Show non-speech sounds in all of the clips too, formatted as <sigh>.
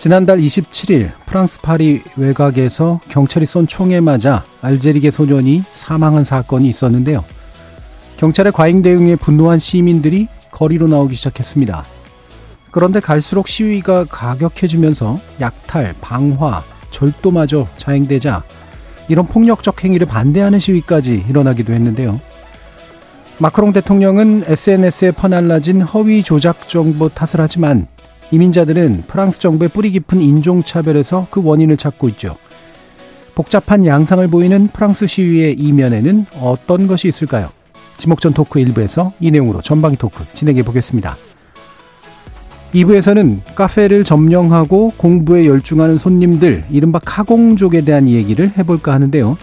지난달 27일 프랑스 파리 외곽에서 경찰이 쏜 총에 맞아 알제리계 소년이 사망한 사건이 있었는데요. 경찰의 과잉 대응에 분노한 시민들이 거리로 나오기 시작했습니다. 그런데 갈수록 시위가 가격해지면서 약탈, 방화, 절도마저 자행되자 이런 폭력적 행위를 반대하는 시위까지 일어나기도 했는데요. 마크롱 대통령은 SNS에 퍼날라진 허위 조작 정보 탓을 하지만 이민자들은 프랑스 정부의 뿌리 깊은 인종차별에서 그 원인을 찾고 있죠. 복잡한 양상을 보이는 프랑스 시위의 이면에는 어떤 것이 있을까요? 지목전 토크 1부에서 이 내용으로 전방위 토크 진행해 보겠습니다. 2부에서는 카페를 점령하고 공부에 열중하는 손님들, 이른바 카공족에 대한 얘기를 해볼까 하는데요.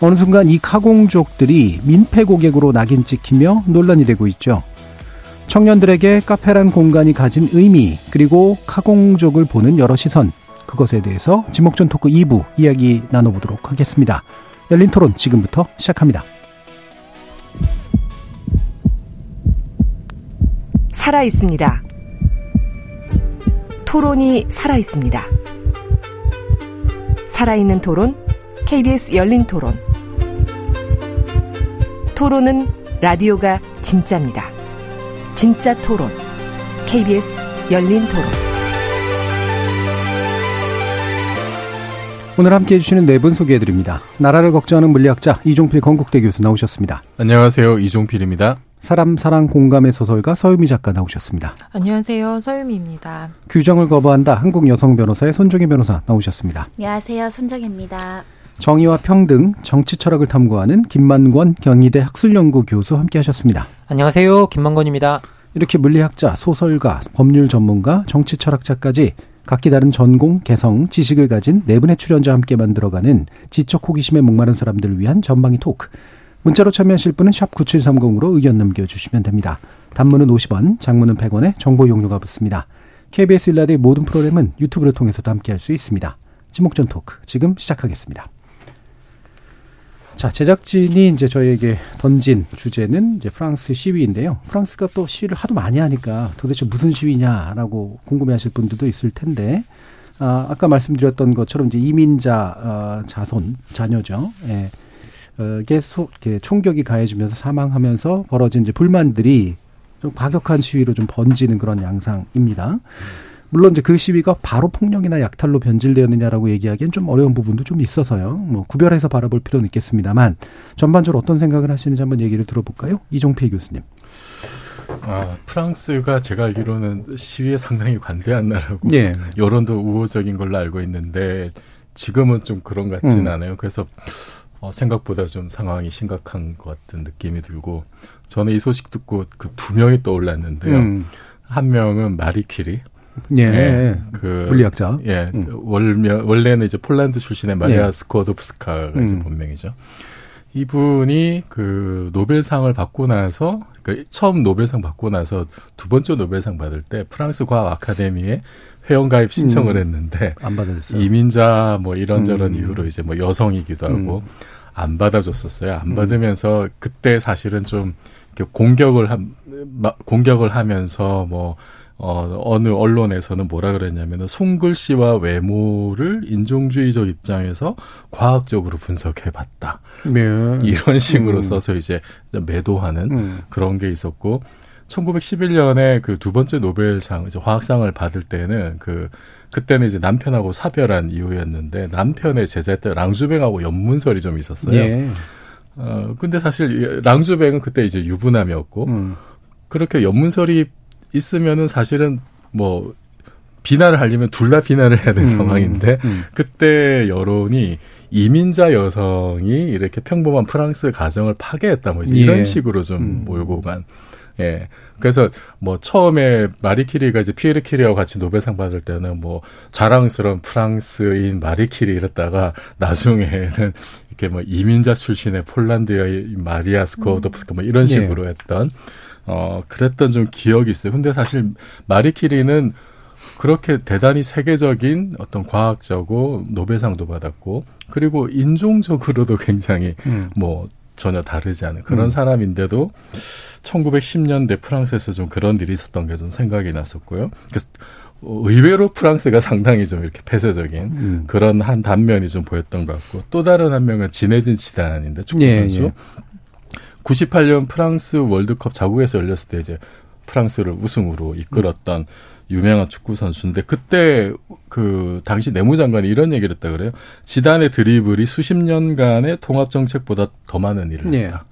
어느 순간 이 카공족들이 민폐 고객으로 낙인 찍히며 논란이 되고 있죠. 청년들에게 카페란 공간이 가진 의미, 그리고 카공족을 보는 여러 시선, 그것에 대해서 지목전 토크 2부 이야기 나눠보도록 하겠습니다. 열린 토론 지금부터 시작합니다. 살아 있습니다. 토론이 살아 있습니다. 살아있는 토론, KBS 열린 토론. 토론은 라디오가 진짜입니다. 진짜 토론, KBS 열린 토론. 오늘 함께 해주시는 네 분 소개해드립니다. 나라를 걱정하는 물리학자 이종필 건국대 교수 나오셨습니다. 안녕하세요. 이종필입니다. 사람 사랑 공감의 소설가 서유미 작가 나오셨습니다. 안녕하세요. 서유미입니다. 규정을 거부한다 한국 여성 변호사의 손정희 변호사 나오셨습니다. 안녕하세요. 손정혜입니다. 정의와 평등, 정치 철학을 탐구하는 김만권 경희대 학술연구 교수 함께 하셨습니다. 안녕하세요. 김만권입니다. 이렇게 물리학자, 소설가, 법률 전문가, 정치 철학자까지 각기 다른 전공, 개성, 지식을 가진 네 분의 출연자와 함께 만들어가는 지적 호기심에 목마른 사람들을 위한 전방위 토크. 문자로 참여하실 분은 샵 9730으로 의견 남겨주시면 됩니다. 단문은 50원, 장문은 100원에 정보 용료가 붙습니다. KBS 일라드의 모든 프로그램은 유튜브를 통해서도 함께할 수 있습니다. 지목전 토크 지금 시작하겠습니다. 자, 제작진이 이제 저희에게 던진 주제는 이제 프랑스 시위인데요. 프랑스가 또 시위를 하도 많이 하니까 도대체 무슨 시위냐라고 궁금해 하실 분들도 있을 텐데, 아, 아까 말씀드렸던 것처럼 이제 이민자, 어, 자손, 자녀죠. 예. 어, 게 소, 게 총격이 가해지면서 사망하면서 벌어진 이제 불만들이 좀 과격한 시위로 좀 번지는 그런 양상입니다. 물론 이제 그 시위가 바로 폭력이나 약탈로 변질되었느냐라고 얘기하기엔 좀 어려운 부분도 좀 있어서요. 뭐 구별해서 바라볼 필요는 있겠습니다만 전반적으로 어떤 생각을 하시는지 한번 얘기를 들어볼까요? 이종필 교수님. 아, 프랑스가 제가 알기로는 시위에 상당히 관대한 나라고 예. 여론도 우호적인 걸로 알고 있는데 지금은 좀 그런 것 같진 음. 않아요. 그래서 어, 생각보다 좀 상황이 심각한 것 같은 느낌이 들고 저는 이 소식 듣고 그 두 명이 떠올랐는데요. 음. 한 명은 마리 퀴리. 예, 예, 그 물리학자. 예, 음. 원래 원래는 이제 폴란드 출신의 마리아 예. 스코도프스카가 음. 이제 본명이죠. 이분이 그 노벨상을 받고 나서 그 처음 노벨상 받고 나서 두 번째 노벨상 받을 때 프랑스 과학 아카데미에 회원 가입 신청을 음. 했는데 안 받았어요. 이민자 뭐 이런저런 음. 이유로 이제 뭐 여성이기도 하고 음. 안 받아줬었어요. 안 음. 받으면서 그때 사실은 좀 공격을 한 공격을 하면서 뭐 어, 어느 언론에서는 뭐라 그랬냐면은 손글씨와 외모를 인종주의적 입장에서 과학적으로 분석해 봤다. 네. 이런 식으로 음. 써서 이제 매도하는 음. 그런 게 있었고 1911년에 그 두 번째 노벨상 이제 화학상을 받을 때는 그 그때는 이제 남편하고 사별한 이후였는데 남편의 제자였던 랑주뱅하고 연문설이 좀 있었어요. 예. 어 근데 사실 랑주뱅은 그때 이제 유부남이었고 음. 그렇게 연문설이 있으면은 사실은 뭐 비난을 하려면 둘 다 비난을 해야 되는 음, 상황인데 음. 그때 여론이 이민자 여성이 이렇게 평범한 프랑스 가정을 파괴했다 뭐 이제 예. 이런 식으로 좀 음. 몰고 간 예. 그래서 뭐 처음에 마리 키리가 이제 피에르 키리하고 같이 노벨상 받을 때는 뭐 자랑스러운 프랑스인 마리 키리 이랬다가 나중에는 이렇게 뭐 이민자 출신의 폴란드의 마리아 스코도프스카 뭐 이런 식으로 네. 했던 어 그랬던 좀 기억이 있어요. 근데 사실 마리 키리는 그렇게 대단히 세계적인 어떤 과학자고 노벨상도 받았고 그리고 인종적으로도 <laughs> 굉장히 음. 뭐 전혀 다르지 않은 그런 음. 사람인데도 1910년대 프랑스에서 좀 그런 일이 있었던 게 좀 생각이 났었고요. 그래서 의외로 프랑스가 상당히 좀 이렇게 폐쇄적인 음. 그런 한 단면이 좀 보였던 것 같고 또 다른 한 명은 지네딘 지단인데 축구 예, 선수. 예. 98년 프랑스 월드컵 자국에서 열렸을 때 이제 프랑스를 우승으로 이끌었던 음. 유명한 축구 선수인데 그때 그 당시 내무장관이 이런 얘기를 했다 그래요. 지단의 드리블이 수십 년간의 통합 정책보다 더 많은 일을 네. 했다.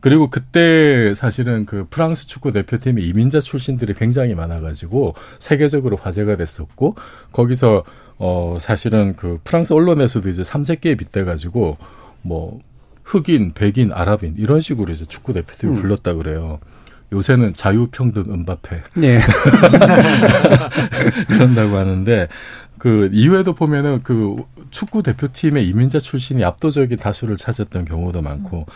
그리고 그때 사실은 그 프랑스 축구 대표팀이 이민자 출신들이 굉장히 많아가지고 세계적으로 화제가 됐었고 거기서 어 사실은 그 프랑스 언론에서도 이제 삼색기에 빗대가지고 뭐 흑인, 백인, 아랍인 이런 식으로 이제 축구 대표팀을 음. 불렀다 그래요. 요새는 자유평등 은바페. 네. <laughs> 그런다고 하는데 그 이후에도 보면은 그 축구 대표팀의 이민자 출신이 압도적인 다수를 찾았던 경우도 많고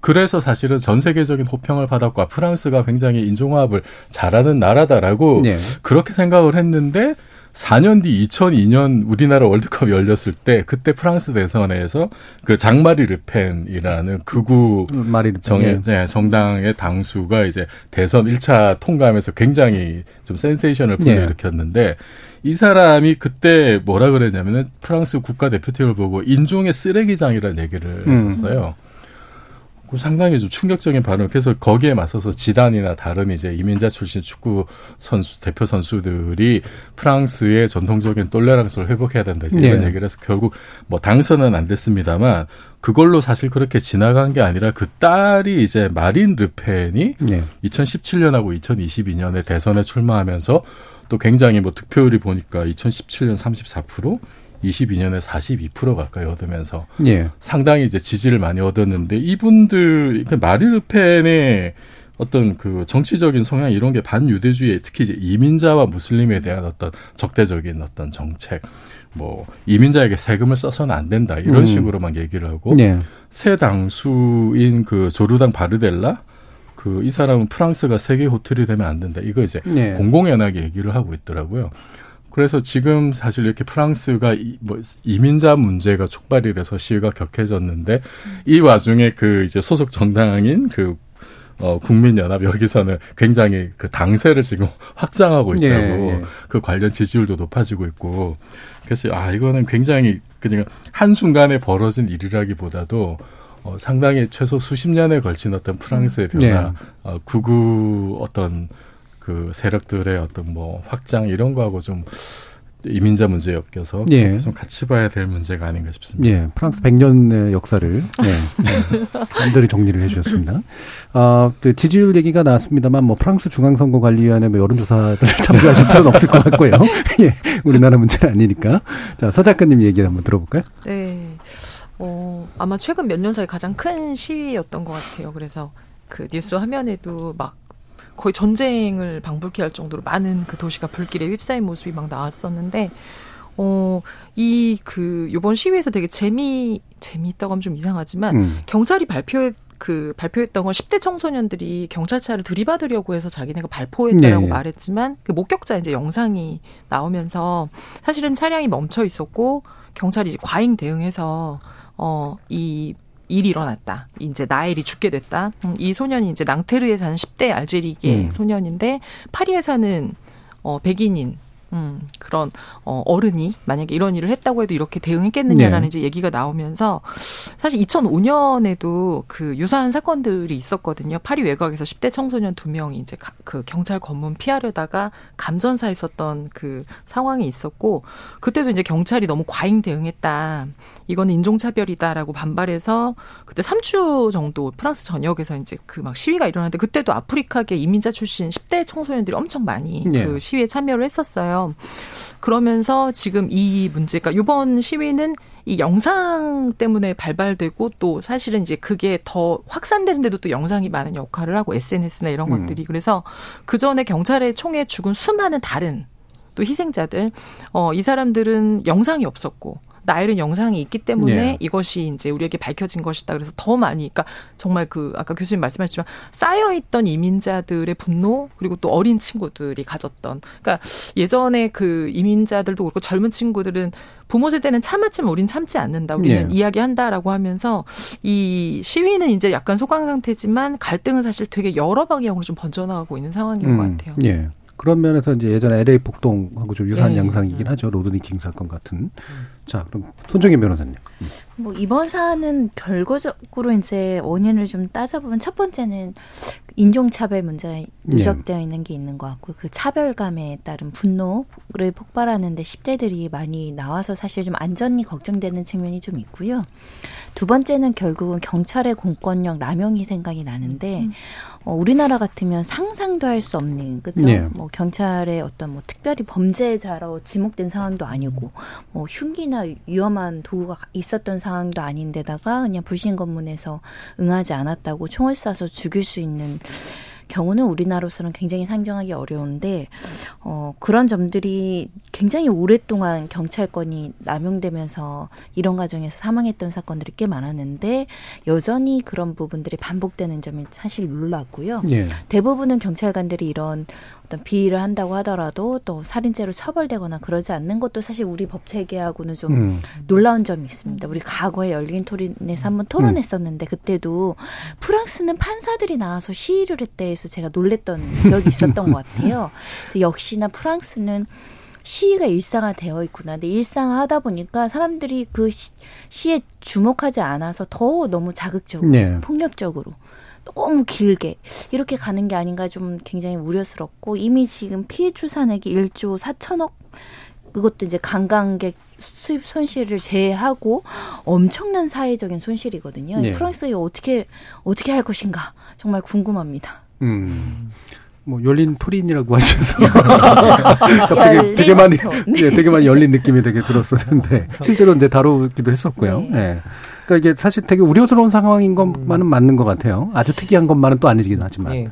그래서 사실은 전 세계적인 호평을 받았고 프랑스가 굉장히 인종화합을 잘하는 나라다라고 네. 그렇게 생각을 했는데 4년 뒤 2002년 우리나라 월드컵 열렸을 때 그때 프랑스 대선에서 그 장마리 르펜이라는 극우 마리 정의 네, 정당의 당수가 이제 대선 1차 통과하면서 굉장히 좀 센세이션을 불러일으켰는데 네. 이 사람이 그때 뭐라 그랬냐면은 프랑스 국가 대표팀을 보고 인종의 쓰레기장이라는 얘기를 음. 했었어요. 음. 그 상당히 좀 충격적인 발언. 그래서 거기에 맞서서 지단이나 다른 이제 이민자 출신 축구 선수 대표 선수들이 프랑스의 전통적인 똘레랑스를 회복해야 된다 이런 네. 얘기를 해서 결국 뭐 당선은 안 됐습니다만 그걸로 사실 그렇게 지나간 게 아니라 그 딸이 이제 마린 르펜이 네. 2017년하고 2022년에 대선에 출마하면서 또 굉장히 뭐 득표율이 보니까 2017년 34%, 22년에 42% 가까이 얻으면서 예. 상당히 이제 지지를 많이 얻었는데 이분들 그 마리르펜의 어떤 그 정치적인 성향 이런 게 반유대주의 특히 이제 이민자와 무슬림에 대한 어떤 적대적인 어떤 정책 뭐 이민자에게 세금을 써서는 안 된다 이런 음. 식으로만 얘기를 하고 네. 새 당수인 그 조르당 바르델라 그 이 사람은 프랑스가 세계 호텔이 되면 안 된다 이거 이제 네. 공공연하게 얘기를 하고 있더라고요. 그래서 지금 사실 이렇게 프랑스가 이, 뭐 이민자 문제가 촉발이 돼서 시위가 격해졌는데 이 와중에 그 이제 소속 정당인 그 어, 국민연합 여기서는 굉장히 그 당세를 지금 <laughs> 확장하고 있다고 예, 예. 그 관련 지지율도 높아지고 있고 그래서 아 이거는 굉장히 그냥 한 순간에 벌어진 일이라기보다도 어, 상당히 최소 수십 년에 걸친 어떤 프랑스의 변화, 네. 어, 구구 어떤 그 세력들의 어떤 뭐 확장 이런 거하고 좀 이민자 문제에 엮여서 예. 좀 같이 봐야 될 문제가 아닌가 싶습니다. 예, 프랑스 100년의 역사를 예, 완전히 정리를 해주셨습니다. 아, 그 지지율 얘기가 나왔습니다만 뭐 프랑스 중앙선거관리위원회 뭐 여론조사를 <laughs> 참조하실 필요는 없을 것 같고요. 예, 우리나라 문제는 아니니까. 자, 서 작가님 얘기 한번 들어볼까요? 네. 어, 아마 최근 몇 년 사이 가장 큰 시위였던 것 같아요. 그래서 그 뉴스 화면에도 막 거의 전쟁을 방불케 할 정도로 많은 그 도시가 불길에 휩싸인 모습이 막 나왔었는데 어, 이, 그, 요번 시위에서 되게 재미, 재미있다고 하면 좀 이상하지만, 음. 경찰이 발표했, 그, 발표했던 건 10대 청소년들이 경찰차를 들이받으려고 해서 자기네가 발포했다라고 네. 말했지만, 그 목격자 이제 영상이 나오면서, 사실은 차량이 멈춰 있었고, 경찰이 과잉 대응해서, 어, 이 일이 일어났다. 이제 나엘이 죽게 됐다. 음, 이 소년이 이제 낭테르에 사는 10대 알제리계 음. 소년인데 파리에 사는 어 백인인 음, 그런 어, 어른이 만약에 이런 일을 했다고 해도 이렇게 대응했겠느냐라는 네. 이제 얘기가 나오면서 사실 2005년에도 그 유사한 사건들이 있었거든요. 파리 외곽에서 10대 청소년 두 명이 이제 가, 그 경찰 검문 피하려다가 감전사 있었던 그 상황이 있었고 그때도 이제 경찰이 너무 과잉 대응했다. 이거는 인종차별이다라고 반발해서 그때 3주 정도 프랑스 전역에서 이제 그 막 시위가 일어났는데 그때도 아프리카계 이민자 출신 10대 청소년들이 엄청 많이 네. 그 시위에 참여를 했었어요. 그러면서 지금 이 문제가 이번 시위는 이 영상 때문에 발발되고 또 사실은 이제 그게 더 확산되는데도 또 영상이 많은 역할을 하고 SNS나 이런 음. 것들이 그래서 그 전에 경찰의 총에 죽은 수많은 다른 또 희생자들 어 이 사람들은 영상이 없었고 나일은 영상이 있기 때문에 예. 이것이 이제 우리에게 밝혀진 것이다. 그래서 더 많이, 그러니까 정말 그 아까 교수님 말씀하셨지만 쌓여있던 이민자들의 분노 그리고 또 어린 친구들이 가졌던, 그러니까 예전에 그 이민자들도 그렇고 젊은 친구들은 부모 세대는 참았지만 우린 참지 않는다. 우리는 예. 이야기한다라고 하면서 이 시위는 이제 약간 소강 상태지만 갈등은 사실 되게 여러 방향으로 좀 번져나가고 있는 상황인 것 같아요. 예. 그런 면에서 이제 예전에 LA 복동하고 좀 유사한 네. 양상이긴 하죠. 로드니 킹 사건 같은. 자, 그럼 손정희 변호사님. 뭐 이번 사안은 결과적으로 이제 원인을 좀 따져보면 첫 번째는 인종차별 문제가 누적되어 있는 게 있는 것 같고 그 차별감에 따른 분노를 폭발하는데 10대들이 많이 나와서 사실 좀 안전이 걱정되는 측면이 좀 있고요. 두 번째는 결국은 경찰의 공권력 남용이 생각이 나는데 어, 우리나라 같으면 상상도 할 수 없는 그죠? 네. 뭐 경찰의 어떤 뭐 특별히 범죄자로 지목된 상황도 아니고 뭐 흉기나 위험한 도구가 있었던 상황도 아닌데다가 그냥 불신 검문에서 응하지 않았다고 총을 쏴서 죽일 수 있는 경우는 우리나라로서는 굉장히 상정하기 어려운데 어 그런 점들이 굉장히 오랫동안 경찰권이 남용되면서 이런 과정에서 사망했던 사건들이 꽤 많았는데 여전히 그런 부분들이 반복되는 점이 사실 놀랐고요. 예. 대부분은 경찰관들이 이런 어떤 비위를 한다고 하더라도 또 살인죄로 처벌되거나 그러지 않는 것도 사실 우리 법 체계하고는 좀 음. 놀라운 점이 있습니다. 우리 과거에 열린 토론에서 한번 토론했었는데 그때도 프랑스는 판사들이 나와서 시위를 했대 해서 제가 놀랬던 기억이 있었던 것 같아요. 역시나 프랑스는 시위가 일상화되어 있구나. 근데 일상화하다 보니까 사람들이 그 시, 시에 주목하지 않아서 더 너무 자극적으로 네. 폭력적으로 너무 길게 이렇게 가는 게 아닌가 좀 굉장히 우려스럽고 이미 지금 피해 추산액이 1조 4천억 그것도 이제 관광객 수입 손실을 제외하고 엄청난 사회적인 손실이거든요. 네. 프랑스가 어떻게 어떻게 할 것인가 정말 궁금합니다. 음. 뭐 열린 토린이라고 하셔서 <laughs> 갑자기 되게 많이 토. 예, 되게 많이 열린 느낌이 되게 들었었는데 실제로 이제 다루기도 했었고요. 네. 예. 그러니까 이게 사실 되게 우려스러운 상황인 것만은 맞는 것 같아요. 아주 특이한 것만은 또 아니긴 하지만. 예.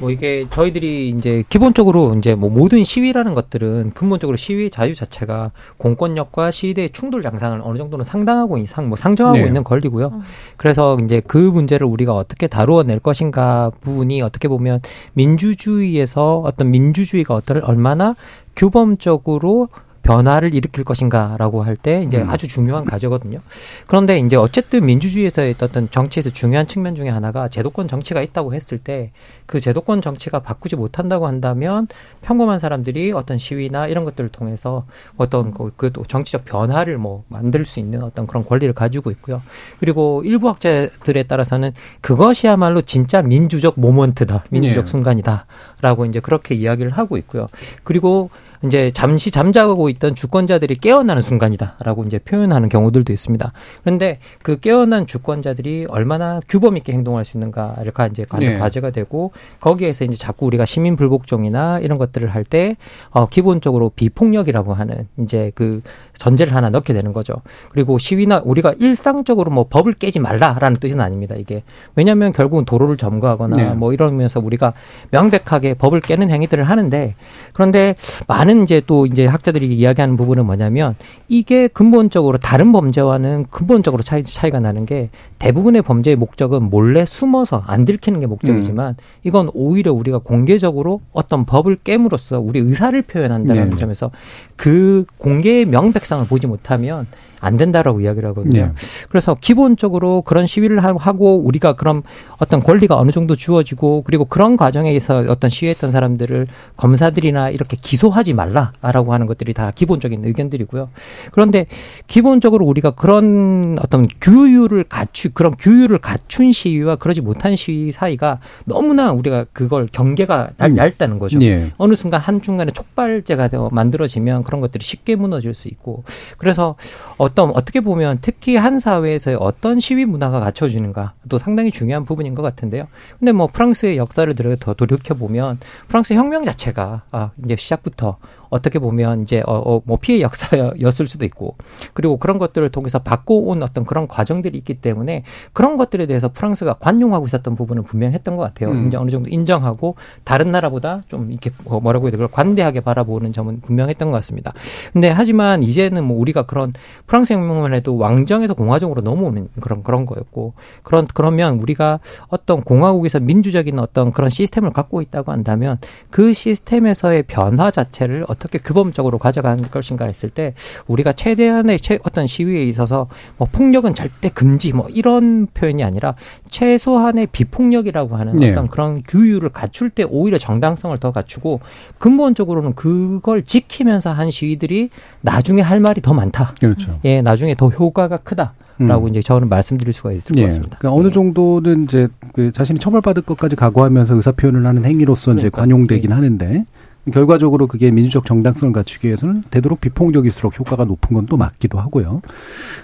뭐 이게 저희들이 이제 기본적으로 이제 뭐 모든 시위라는 것들은 근본적으로 시위 자유 자체가 공권력과 시위대의 충돌 양상을 어느 정도는 상당하고 이상 뭐 상정하고 네. 있는 권리고요. 음. 그래서 이제 그 문제를 우리가 어떻게 다루어낼 것인가 부분이 어떻게 보면 민주주의에서 어떤 민주주의가 어떤 얼마나 규범적으로 변화를 일으킬 것인가라고 할 때 이제 음. 아주 중요한 과제거든요. 그런데 이제 어쨌든 민주주의에서의 어떤 정치에서 중요한 측면 중에 하나가 제도권 정치가 있다고 했을 때 그 제도권 정치가 바꾸지 못한다고 한다면 평범한 사람들이 어떤 시위나 이런 것들을 통해서 어떤 그, 그 정치적 변화를 뭐 만들 수 있는 어떤 그런 권리를 가지고 있고요. 그리고 일부 학자들에 따라서는 그것이야말로 진짜 민주적 모먼트다. 민주적 네. 순간이다라고 이제 그렇게 이야기를 하고 있고요. 그리고 이제 잠시 잠자고 있던 주권자들이 깨어나는 순간이다라고 이제 표현하는 경우들도 있습니다. 그런데 그 깨어난 주권자들이 얼마나 규범 있게 행동할 수 있는가를 가 이제 네. 과제가 되고 거기에서 이제 자꾸 우리가 시민 불복종이나 이런 것들을 할 때 어, 기본적으로 비폭력이라고 하는 이제 그 전제를 하나 넣게 되는 거죠. 그리고 시위나 우리가 일상적으로 뭐 법을 깨지 말라라는 뜻은 아닙니다. 이게 왜냐하면 결국은 도로를 점거하거나 네. 뭐 이러면서 우리가 명백하게 법을 깨는 행위들을 하는데 그런데 많은 이제 또 이제 학자들이 이야기하는 부분은 뭐냐면 이게 근본적으로 다른 범죄와는 근본적으로 차이, 차이가 나는 게 대부분의 범죄의 목적은 몰래 숨어서 안 들키는 게 목적이지만 이건 오히려 우리가 공개적으로 어떤 법을 깨므로써 우리 의사를 표현한다는 네. 점에서 그 공개의 명백성 을 보지 못하면 안 된다라고 이야기를 하거든요. 네. 그래서 기본적으로 그런 시위를 하- 하고 우리가 그럼 어떤 권리가 어느 정도 주어지고 그리고 그런 과정에서 어떤 시위했던 사람들을 검사들이나 이렇게 기소하지 말라라고 하는 것들이 다 기본적인 의견들이고요. 그런데 기본적으로 우리가 그런 어떤 규율을 갖추 그런 규율을 갖춘 시위와 그러지 못한 시위 사이가 너무나 우리가 그걸 경계가 날- 음. 얇다는 거죠. 예. 어느 순간 한 중간에 촉발제가 되어 만들어지면 그런 것들이 쉽게 무너질 수 있고 그래서 어떤 어떻게 보면 특히 한 사회에서의 어떤 시위 문화가 갖춰지는가 또 상당히 중요한 부분인 것 같은데요. 근데 뭐 프랑스의 역사를 들어 더 돌이켜 보면 프랑스 혁명 자체가 아 이제 시작부터 어떻게 보면 이제 어, 어, 뭐 피해 역사였을 수도 있고 그리고 그런 것들을 통해서 바꿔온 어떤 그런 과정들이 있기 때문에 그런 것들에 대해서 프랑스가 관용하고 있었던 부분은 분명했던 것 같아요. 음. 어느 정도 인정하고 다른 나라보다 좀 이렇게 뭐 뭐라고 해야 될까 관대하게 바라보는 점은 분명했던 것 같습니다. 근데 하지만 이제는 뭐 우리가 그런 프랑스 혁명만 해도 왕정에서 공화정으로 넘어오는 그런 그런 거였고 그런 그러면 우리가 어떤 공화국에서 민주적인 어떤 그런 시스템을 갖고 있다고 한다면 그 시스템에서의 변화 자체를 어떻게 규범적으로 가져가는 것인가 했을 때 우리가 최대한의 최, 어떤 시위에 있어서 뭐 폭력은 절대 금지 뭐 이런 표현이 아니라 최소한의 비폭력이라고 하는 네. 어떤 그런 규율을 갖출 때 오히려 정당성을 더 갖추고 근본적으로는 그걸 지키면서 한 시위들이 나중에 할 말이 더 많다. 그렇죠. 예, 나중에 더 효과가 크다 라고 음. 이제 저는 말씀드릴 수가 있을 예. 것 같습니다. 그러니까 어느 예. 정도는 이제 그 자신이 처벌받을 것까지 각오하면서 의사 표현을 하는 행위로서 이제 그러니까. 관용되긴 하는데 결과적으로 그게 민주적 정당성을 갖추기 위해서는 되도록 비폭력일수록 효과가 높은 건 또 맞기도 하고요.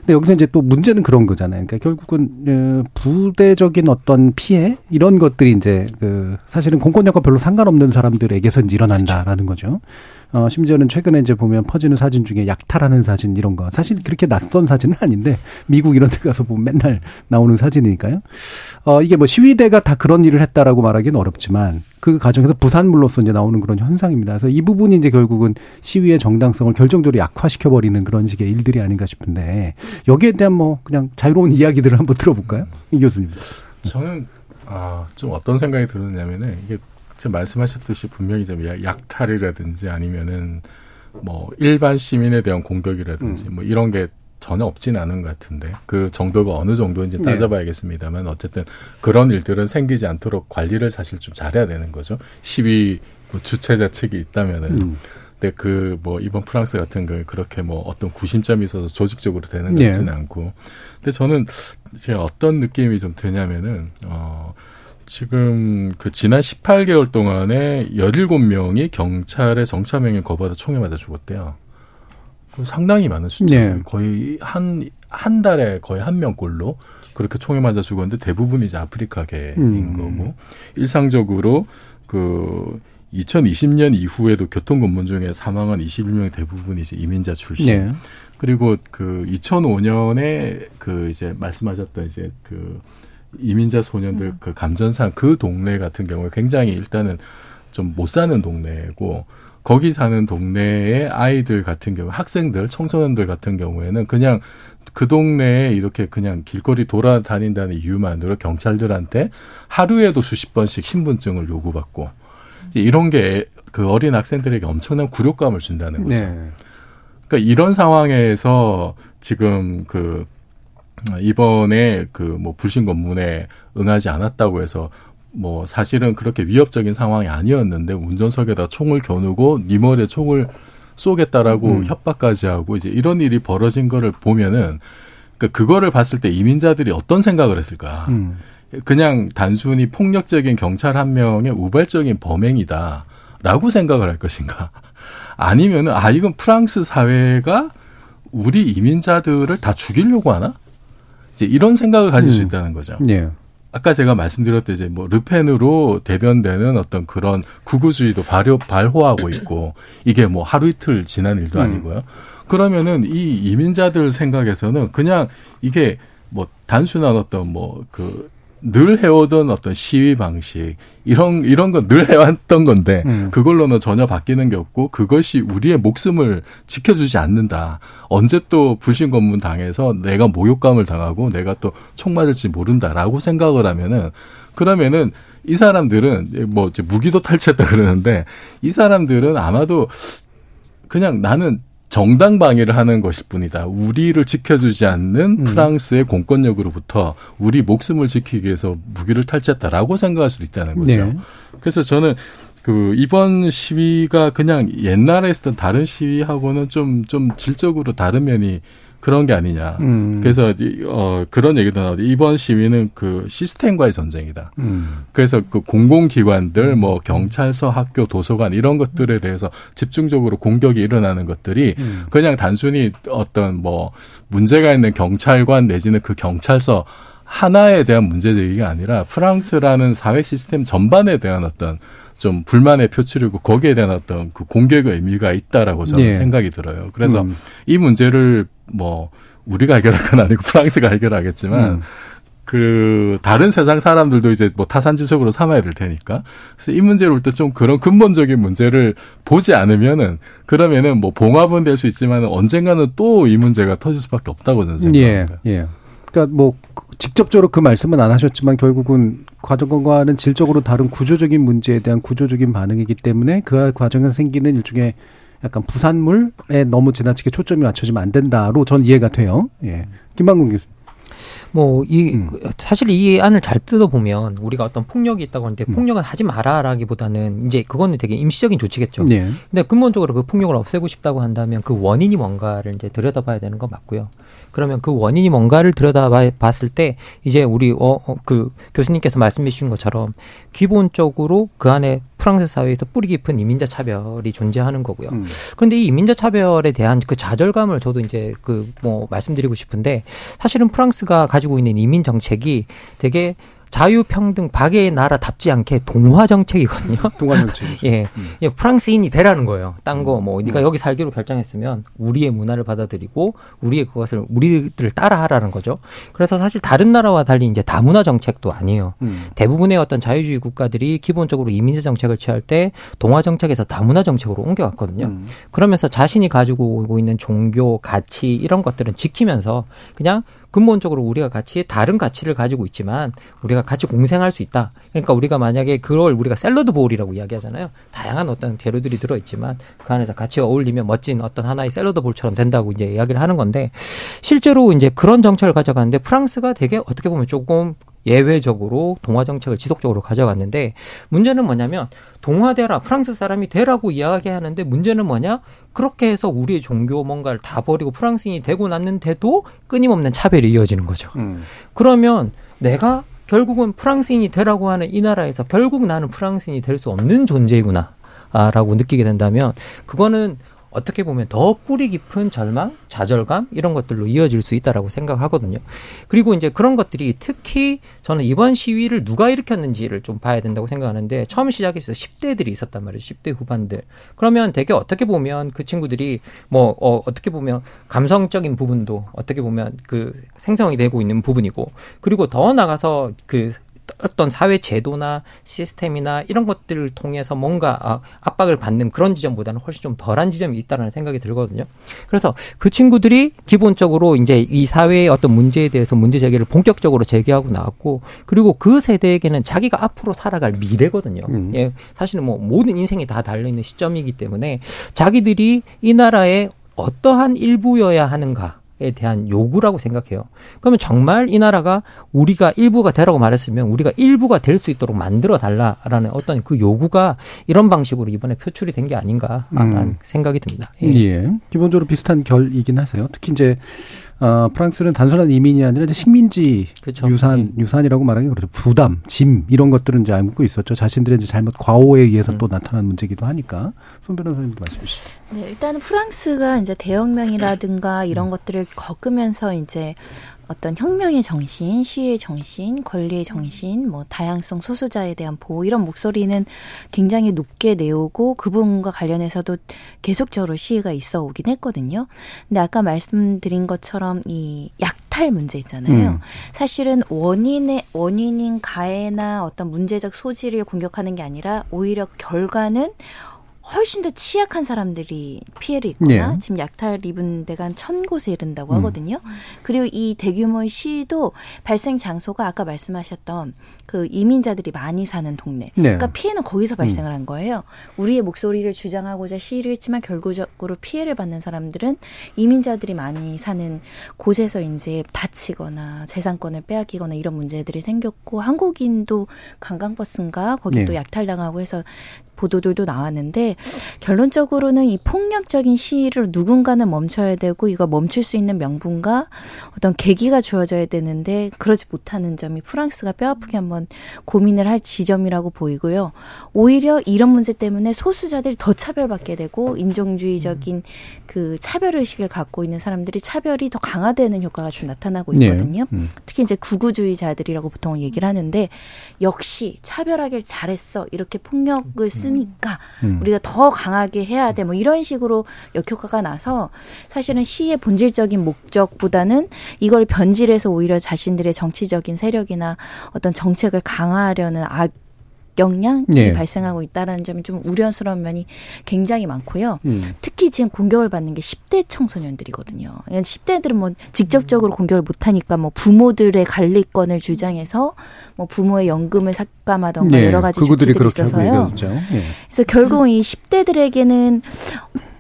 근데 여기서 이제 또 문제는 그런 거잖아요. 그러니까 결국은 어, 부대적인 어떤 피해 이런 것들이 이제 그 사실은 공권력과 별로 상관없는 사람들에게서 이제 일어난다라는 거죠. 어, 심지어는 최근에 이제 보면 퍼지는 사진 중에 약탈하는 사진 이런 거. 사실 그렇게 낯선 사진은 아닌데 미국 이런 데 가서 보면 맨날 나오는 사진이니까요. 어, 이게 뭐 시위대가 다 그런 일을 했다라고 말하기는 어렵지만 그 과정에서 부산물로서 이제 나오는 그런 현상입니다. 그래서 이 부분이 이제 결국은 시위의 정당성을 결정적으로 약화시켜 버리는 그런 식의 일들이 아닌가 싶은데 여기에 대한 뭐 그냥 자유로운 이야기들을 한번 들어볼까요? 이 교수님. 저는 아, 좀 어떤 생각이 들었냐면은 이게 지금 말씀하셨듯이 분명히 좀 약- 약탈이라든지 아니면은 뭐 일반 시민에 대한 공격이라든지 음. 뭐 이런 게 전혀 없진 않은 것 같은데 그 정도가 어느 정도인지 네. 따져봐야겠습니다만 어쨌든 그런 일들은 생기지 않도록 관리를 사실 좀 잘해야 되는 거죠. 시위 뭐 주최자 측이 있다면은 음. 근데 그 뭐 이번 프랑스 같은 거 그렇게 뭐 어떤 구심점이 있어서 조직적으로 되는 것 네. 같지는 않고 근데 저는 제가 어떤 느낌이 좀 드냐면은 어 지금 그 지난 18개월 동안에 17명이 경찰의 정차 명령 거부하다 총에 맞아 죽었대요. 그 상당히 많은 숫자죠. 네. 거의 한 한 달에 거의 한 명꼴로 그렇게 총에 맞아 죽었는데 대부분이 이제 아프리카계인 음. 거고 일상적으로 그 2020년 이후에도 교통 근무 중에 사망한 21명의 대부분이 이제 이민자 출신. 네. 그리고 그 2005년에 그 이제 말씀하셨던 이제 그 이민자 소년들 그 감전산 그 동네 같은 경우에 굉장히 일단은 좀 못 사는 동네고 거기 사는 동네의 아이들 같은 경우 학생들 청소년들 같은 경우에는 그냥 그 동네에 이렇게 그냥 길거리 돌아다닌다는 이유만으로 경찰들한테 하루에도 수십 번씩 신분증을 요구받고 이런 게 그 어린 학생들에게 엄청난 굴욕감을 준다는 거죠. 네. 그러니까 이런 상황에서 지금 그 이번에 그 뭐 불신 검문에 응하지 않았다고 해서 뭐 사실은 그렇게 위협적인 상황이 아니었는데 운전석에다 총을 겨누고 니 머리에 총을 쏘겠다라고 음. 협박까지 하고 이제 이런 일이 벌어진 거를 보면은 그 그거를 봤을 때 이민자들이 어떤 생각을 했을까? 음. 그냥 단순히 폭력적인 경찰 한 명의 우발적인 범행이다라고 생각을 할 것인가? <laughs> 아니면은 아 이건 프랑스 사회가 우리 이민자들을 다 죽이려고 하나? 이제 이런 생각을 가질 수 음. 있다는 거죠. 네. 아까 제가 말씀드렸듯이 이제 뭐 르펜으로 대변되는 어떤 그런 극우주의도 발효, 발호하고 있고 이게 뭐 하루 이틀 지난 일도 음. 아니고요. 그러면은 이 이민자들 생각에서는 그냥 이게 뭐 단순한 어떤 뭐 그 늘 해오던 어떤 시위 방식 이런 이런 건 늘 해왔던 건데 음. 그걸로는 전혀 바뀌는 게 없고 그것이 우리의 목숨을 지켜주지 않는다. 언제 또 불신 검문 당해서 내가 모욕감을 당하고 내가 또 총 맞을지 모른다라고 생각을 하면은 그러면은 이 사람들은 뭐 무기도 탈취했다 그러는데 이 사람들은 아마도 그냥 나는 정당 방위를 하는 것일 뿐이다. 우리를 지켜주지 않는 음. 프랑스의 공권력으로부터 우리 목숨을 지키기 위해서 무기를 탈취했다라고 생각할 수도 있다는 거죠. 네. 그래서 저는 그 이번 시위가 그냥 옛날에 했던 다른 시위하고는 좀 좀 질적으로 다른 면이 그런 게 아니냐. 음. 그래서 이- 어 그런 얘기도 나오죠. 이번 시위는 그 시스템과의 전쟁이다. 음. 그래서 그 공공기관들, 뭐 경찰서, 학교, 도서관 이런 것들에 대해서 집중적으로 공격이 일어나는 것들이 음. 그냥 단순히 어떤 뭐 문제가 있는 경찰관 내지는 그 경찰서 하나에 대한 문제 제기가 아니라 프랑스라는 사회 시스템 전반에 대한 어떤 좀 불만의 표출이고 거기에 대한 어떤 그 공격의 의미가 있다라고 저는 예. 생각이 들어요. 그래서 음. 이 문제를 뭐 우리가 해결할 건 아니고 <laughs> 프랑스가 해결하겠지만 음. 그 다른 세상 사람들도 이제 뭐 타산지석으로 삼아야 될 테니까 그래서 이 문제를 볼 때 좀 그런 근본적인 문제를 보지 않으면은 그러면은 뭐 봉합은 될 수 있지만 언젠가는 또 이 문제가 터질 수밖에 없다고 저는 예, 생각합니다. 예. 그러니까 뭐 직접적으로 그 말씀은 안 하셨지만 결국은 과정과는 질적으로 다른 구조적인 문제에 대한 구조적인 반응이기 때문에 그 과정에서 생기는 일종의 약간 부산물에 너무 지나치게 초점이 맞춰지면 안 된다로 전 이해가 돼요. 예. 김방금 교수. 뭐, 이, 음. 사실 이 안을 잘 뜯어보면 우리가 어떤 폭력이 있다고 하는데 음. 폭력은 하지 마라라기보다는 이제 그거는 되게 임시적인 조치겠죠. 예. 근데 근본적으로 그 폭력을 없애고 싶다고 한다면 그 원인이 뭔가를 이제 들여다봐야 되는 건 맞고요. 그러면 그 원인이 뭔가를 들여다봤을 때 이제 우리 어 그 교수님께서 말씀해 주신 것처럼 기본적으로 그 안에 프랑스 사회에서 뿌리 깊은 이민자 차별이 존재하는 거고요. 음. 그런데 이 이민자 차별에 대한 그 좌절감을 저도 이제 그 뭐 말씀드리고 싶은데 사실은 프랑스가 가지고 있는 이민 정책이 되게 자유평등 박애의 나라답지 않게 동화 정책이거든요. <laughs> 동안정책. <laughs> 예, 음. 예, 프랑스인이 되라는 거예요. 딴 거 뭐 네가 여기 살기로 결정했으면 우리의 문화를 받아들이고 우리의 그것을 우리들을 따라하라는 거죠. 그래서 사실 다른 나라와 달리 이제 다문화 정책도 아니에요. 음. 대부분의 어떤 자유주의 국가들이 기본적으로 이민자 정책을 취할 때 동화 정책에서 다문화 정책으로 옮겨갔거든요. 음. 그러면서 자신이 가지고 오고 있는 종교, 가치 이런 것들은 지키면서 그냥 근본적으로 우리가 같이 다른 가치를 가지고 있지만 우리가 같이 공생할 수 있다. 그러니까 우리가 만약에 그걸 우리가 샐러드 볼이라고 이야기하잖아요. 다양한 어떤 재료들이 들어 있지만 그 안에서 같이 어울리면 멋진 어떤 하나의 샐러드 볼처럼 된다고 이제 이야기를 하는 건데 실제로 이제 그런 정책을 가져가는데 프랑스가 되게 어떻게 보면 조금 예외적으로 동화 정책을 지속적으로 가져갔는데 문제는 뭐냐면 동화되라 프랑스 사람이 되라고 이야기하는데 문제는 뭐냐 그렇게 해서 우리의 종교 뭔가를 다 버리고 프랑스인이 되고 났는데도 끊임없는 차별이 이어지는 거죠. 음. 그러면 내가 결국은 프랑스인이 되라고 하는 이 나라에서 결국 나는 프랑스인이 될 수 없는 존재이구나. 아, 라고 느끼게 된다면 그거는 어떻게 보면 더 뿌리 깊은 절망, 좌절감 이런 것들로 이어질 수 있다라고 생각하거든요. 그리고 이제 그런 것들이 특히 저는 이번 시위를 누가 일으켰는지를 좀 봐야 된다고 생각하는데 처음 때 10대들이 있었단 말이죠. 10대 후반들. 그러면 되게 어떻게 보면 그 친구들이 뭐 어, 어떻게 보면 감성적인 부분도 어떻게 보면 그 생성이 되고 있는 부분이고 그리고 더 나가서 그 어떤 사회 제도나 시스템이나 이런 것들을 통해서 뭔가 아, 압박을 받는 그런 지점보다는 훨씬 좀 덜한 지점이 있다라는 생각이 들거든요. 그래서 그 친구들이 기본적으로 이제 이 사회의 어떤 문제에 대해서 문제 제기를 본격적으로 제기하고 나왔고 그리고 그 세대에게는 자기가 앞으로 살아갈 미래거든요. 음. 예, 사실은 뭐 모든 인생이 다 달려 있는 시점이기 때문에 자기들이 이 나라의 어떠한 일부여야 하는가 에 대한 요구라고 생각해요. 그러면 정말 이 나라가 우리가 일부가 되라고 말했으면 우리가 일부가 될 수 있도록 만들어 달라라는 어떤 그 요구가 이런 방식으로 이번에 표출이 된 게 아닌가라는 음. 생각이 듭니다. 예. 예. 기본적으로 비슷한 결이긴 하세요. 특히 이제 어, 프랑스는 단순한 이민이 아니라 이제 식민지 그쵸. 유산 유산이라고 말하기 그렇죠. 부담, 짐 이런 것들은 이제 안고 있었죠. 자신들의 이제 잘못 과오에 의해서 음. 또 나타난 문제기도 하니까. 손 변호사님도 말씀해 주시죠. 네, 일단은 프랑스가 이제 대혁명이라든가 음. 이런 것들을 겪으면서 이제 어떤 혁명의 정신, 시의 정신, 권리의 정신, 뭐 다양성 소수자에 대한 보호 이런 목소리는 굉장히 높게 내오고 그 부분과 관련해서도 계속적으로 시위가 있어 오긴 했거든요. 근데 아까 말씀드린 것처럼 이 약탈 문제 있잖아요. 음. 사실은 원인의 원인인 가해나 어떤 문제적 소지를 공격하는 게 아니라 오히려 결과는 훨씬 더 취약한 사람들이 피해를 입거나 예. 지금 약탈 입은 데가 한 천 곳에 이른다고 음. 하거든요. 그리고 이 대규모의 시위도 발생 장소가 아까 말씀하셨던 그 이민자들이 많이 사는 동네. 네. 그러니까 피해는 거기서 발생을 한 거예요. 우리의 목소리를 주장하고자 시위를 했지만 결국적으로 피해를 받는 사람들은 이민자들이 많이 사는 곳에서 이제 다치거나 재산권을 빼앗기거나 이런 문제들이 생겼고 한국인도 관광버스인가 거기 또 네. 약탈당하고 해서 보도들도 나왔는데 결론적으로는 이 폭력적인 시위를 누군가는 멈춰야 되고 이거 멈출 수 있는 명분과 어떤 계기가 주어져야 되는데 그러지 못하는 점이 프랑스가 뼈아프게 한번 고민을 할 지점이라고 보이고요. 오히려 이런 문제 때문에 소수자들이 더 차별받게 되고 인종주의적인 그 차별 의식을 갖고 있는 사람들이 차별이 더 강화되는 효과가 좀 나타나고 네. 있거든요. 음. 특히 이제 구구주의자들이라고 보통 얘기를 하는데 역시 차별하길 잘했어 이렇게 폭력을 쓰니까 음. 우리가 더 강하게 해야 돼 뭐 이런 식으로 역효과가 나서 사실은 시의 본질적인 목적보다는 이걸 변질해서 오히려 자신들의 정치적인 세력이나 어떤 정책 을 강화하려는 악 영향이 예. 발생하고 있다라는 점이 좀 우려스러운 면이 굉장히 많고요. 음. 특히 지금 공격을 받는 게 10대 청소년들이거든요. 10대들은 뭐 직접적으로 공격을 못 하니까 뭐 부모들의 관리권을 주장해서 뭐 부모의 연금을 삭감하던가 예, 여러 가지 조치들이 있어서요. 예. 그래서 결국 이 10대들에게는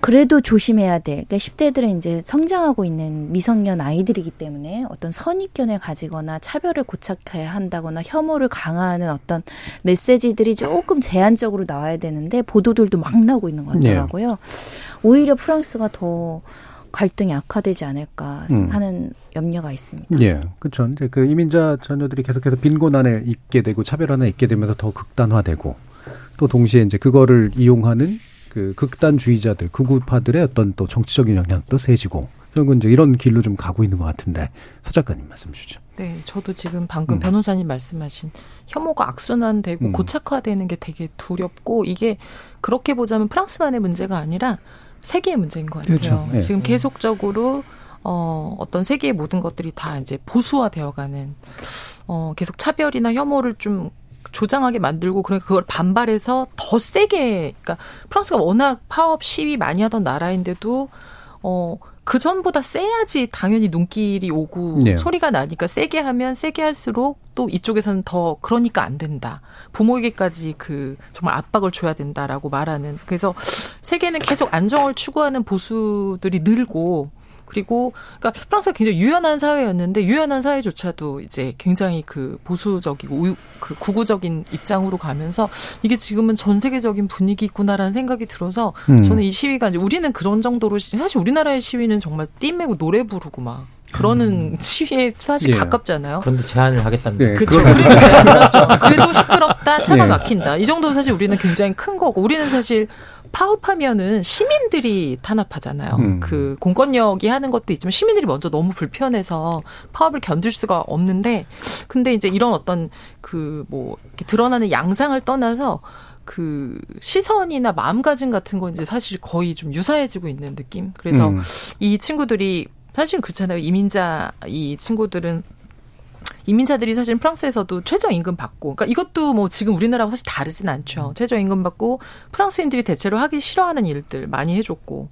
그래도 조심해야 돼. 그러니까 10대들은 이제 성장하고 있는 미성년 아이들이기 때문에 어떤 선입견을 가지거나 차별을 고착해야 한다거나 혐오를 강화하는 어떤 메시지들이 조금 제한적으로 나와야 되는데 보도들도 막 나오고 있는 것 같더라고요. 오히려 프랑스가 더 갈등이 악화되지 않을까 음. 하는 염려가 있습니다. 예, 그렇죠. 이제 그 이민자 자녀들이 계속해서 빈곤 안에 있게 되고 차별 안에 있게 되면서 더 극단화되고 또 동시에 이제 그거를 이용하는 그 극단주의자들, 극우파들의 어떤 또 정치적인 영향도 세지고 결국은 이제 이런 길로 좀 가고 있는 것 같은데 서 작가님 말씀 주시죠. 네, 저도 지금 방금 음. 변호사님 말씀하신 혐오가 악순환되고 음. 고착화되는 게 되게 두렵고 이게 그렇게 보자면 프랑스만의 문제가 아니라 세계의 문제인 것 같아요. 그렇죠. 예. 지금 계속적으로 어, 어떤 세계의 모든 것들이 다 이제 보수화되어가는 어, 계속 차별이나 혐오를 좀 조장하게 만들고 그러니까 그걸 반발해서 더 세게 그러니까 프랑스가 워낙 파업 시위 많이 하던 나라인데도 어, 그 전보다 세야지 당연히 눈길이 오고 네. 소리가 나니까 세게 하면 세게 할수록 또 이쪽에서는 더 그러니까 안 된다. 부모에게까지 그 정말 압박을 줘야 된다라고 말하는 그래서 세계는 계속 안정을 추구하는 보수들이 늘고 그리고 그러니까 프랑스가 굉장히 유연한 사회였는데 유연한 사회조차도 이제 굉장히 그 보수적이고 우, 그 구구적인 입장으로 가면서 이게 지금은 전 세계적인 분위기구나라는 생각이 들어서 음. 저는 이 시위가 이제 우리는 그런 정도로 시- 사실 우리나라의 시위는 정말 띠매고 노래 부르고 막 그러는 시위에 사실 예. 가깝잖아요. 그런데 제한을 하겠다는 네, 그렇죠. 제안을 하죠. 그래도 시끄럽다, 차가 예. 막힌다. 이 정도는 사실 우리는 굉장히 큰 거고, 우리는 사실 파업하면은 시민들이 탄압하잖아요. 음. 그 공권력이 하는 것도 있지만 시민들이 먼저 너무 불편해서 파업을 견딜 수가 없는데, 근데 이제 이런 어떤 그 뭐 드러나는 양상을 떠나서 그 시선이나 마음가짐 같은 건 이제 사실 거의 좀 유사해지고 있는 느낌. 그래서 음. 이 친구들이 사실 그렇잖아요. 이민자 이 친구들은 이민자들이 사실 프랑스에서도 최저임금 받고, 그러니까 이것도 뭐 지금 우리나라하고 사실 다르진 않죠. 최저임금 받고 프랑스인들이 대체로 하기 싫어하는 일들 많이 해줬고,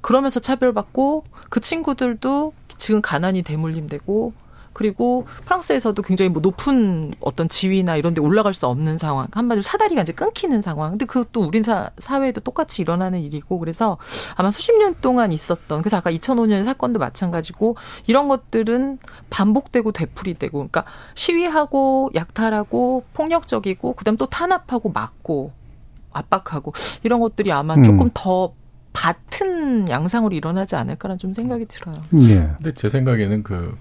그러면서 차별받고 그 친구들도 지금 가난이 대물림되고, 그리고 프랑스에서도 굉장히 뭐 높은 어떤 지위나 이런 데 올라갈 수 없는 상황. 한마디로 사다리가 이제 끊기는 상황. 근데 그것도 우리 사, 사회에도 똑같이 일어나는 일이고 그래서 아마 수십 년 동안 있었던 그래서 아까 2005년 사건도 마찬가지고 이런 것들은 반복되고 되풀이되고 그러니까 시위하고 약탈하고 폭력적이고 그다음 또 탄압하고 막고 압박하고 이런 것들이 아마 음. 조금 더 같은 양상으로 일어나지 않을까라는 좀 생각이 들어요. 예. 근데 제 생각에는 그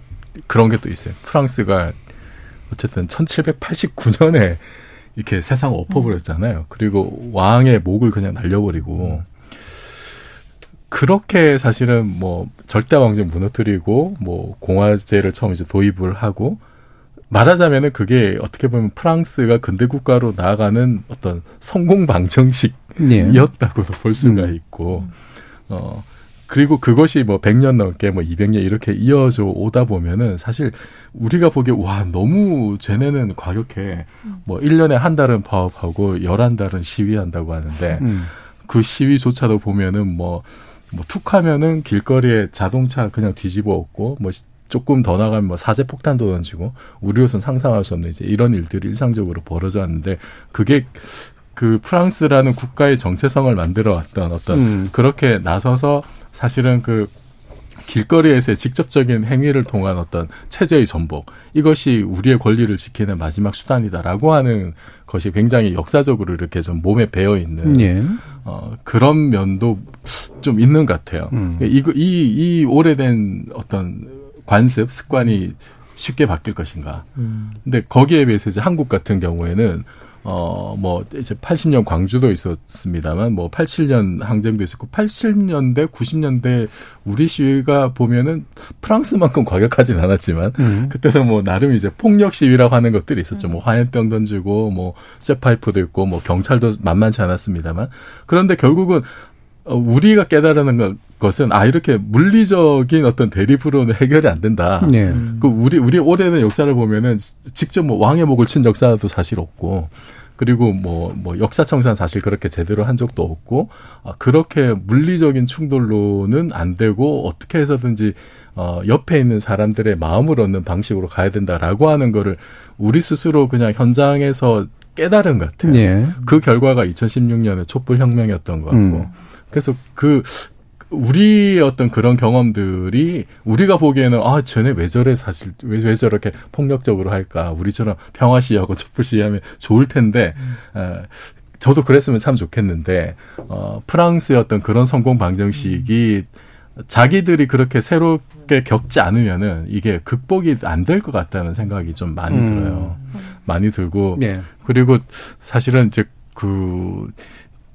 그런 게 또 있어요. 프랑스가 어쨌든 1789년에 이렇게 세상 엎어버렸잖아요. 그리고 왕의 목을 그냥 날려버리고 그렇게 사실은 뭐 절대 왕정 무너뜨리고 뭐 공화제를 처음 이제 도입을 하고 말하자면은 그게 어떻게 보면 프랑스가 근대 국가로 나아가는 어떤 성공 방정식이었다고도 예. 볼 수가 음. 있고 어 그리고 그것이 뭐 100년 넘게 뭐 200년 이렇게 이어져 오다 보면은 사실 우리가 보기에 와 너무 쟤네는 과격해 뭐 1년에 한 달은 파업하고 11달은 시위한다고 하는데 음. 그 시위조차도 보면은 뭐, 뭐 툭 하면은 길거리에 자동차 그냥 뒤집어 엎고 뭐 조금 더 나가면 뭐 사제 폭탄도 던지고 우리로선 상상할 수 없는 이제 이런 일들이 일상적으로 벌어져 왔는데 그게 그 프랑스라는 국가의 정체성을 만들어 왔던 어떤 음. 그렇게 나서서 사실은 그 길거리에서의 직접적인 행위를 통한 어떤 체제의 전복 이것이 우리의 권리를 지키는 마지막 수단이다라고 하는 것이 굉장히 역사적으로 이렇게 좀 몸에 배어 있는 예. 어, 그런 면도 좀 있는 것 같아요. 음. 이, 이, 이 오래된 어떤 관습, 습관이 쉽게 바뀔 것인가. 음. 근데 거기에 비해서 이제 한국 같은 경우에는 어, 뭐, 이제 80년 광주도 있었습니다만, 뭐, 87년 항쟁도 있었고, 80년대, 90년대 우리 시위가 보면은 프랑스만큼 과격하진 않았지만, 음. 그때도 뭐, 나름 이제 폭력 시위라고 하는 것들이 있었죠. 뭐, 화염병 던지고, 뭐, 쇠파이프도 있고, 뭐, 경찰도 만만치 않았습니다만. 그런데 결국은, 어, 우리가 깨달은 것- 것은, 아, 이렇게 물리적인 어떤 대립으로는 해결이 안 된다. 네. 그 우리 우리 오래된 역사를 보면은 직접 뭐 왕의 목을 친 역사도 사실 없고 그리고 뭐 뭐 역사 청산 사실 그렇게 제대로 한 적도 없고 아, 그렇게 물리적인 충돌로는 안 되고 어떻게 해서든지 어 옆에 있는 사람들의 마음을 얻는 방식으로 가야 된다라고 하는 거를 우리 스스로 그냥 현장에서 깨달은 것 같아요. 예. 그 결과가 2016년의 촛불 혁명이었던 것 같고 음. 그래서 그 우리의 어떤 그런 경험들이 우리가 보기에는 아 쟤네 왜 저래 사실 왜, 왜 저렇게 폭력적으로 할까 우리처럼 평화 시위하고 촛불 시위하면 좋을 텐데 에, 저도 그랬으면 참 좋겠는데 어 프랑스의 어떤 그런 성공 방정식이 자기들이 그렇게 새롭게 겪지 않으면은 이게 극복이 안 될 것 같다는 생각이 좀 많이 음. 들어요. 많이 들고 예. 그리고 사실은 이제 그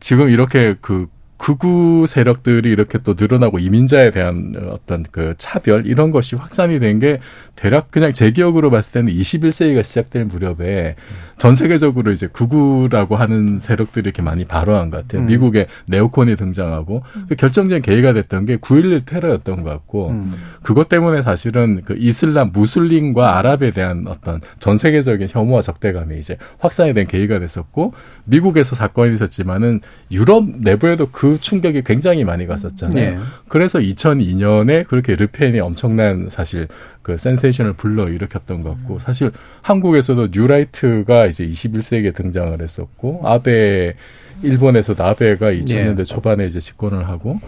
지금 이렇게 그 극우 세력들이 이렇게 또 늘어나고 이민자에 대한 어떤 그 차별 이런 것이 확산이 된 게 대략 그냥 제 기억으로 봤을 때는 21세기가 시작될 무렵에 전 세계적으로 이제 극우라고 하는 세력들이 이렇게 많이 발언한 것 같아요. 음. 미국에 네오콘이 등장하고 그 결정적인 계기가 됐던 게 9.11 테러였던 것 같고 음. 그것 때문에 사실은 그 이슬람 무슬림과 아랍에 대한 어떤 전 세계적인 혐오와 적대감이 이제 확산이 된 계기가 됐었고 미국에서 사건이 있었지만은 유럽 내부에도 그 충격이 굉장히 많이 갔었잖아요. 예. 그래서 2002년에 그렇게 르펜이 엄청난 사실 그 센세이션을 불러 일으켰던 것 같고 사실 한국에서도 뉴라이트가 이제 21세기에 등장을 했었고 아베 일본에서도 아베가 2000년대 예. 초반에 이제 집권을 하고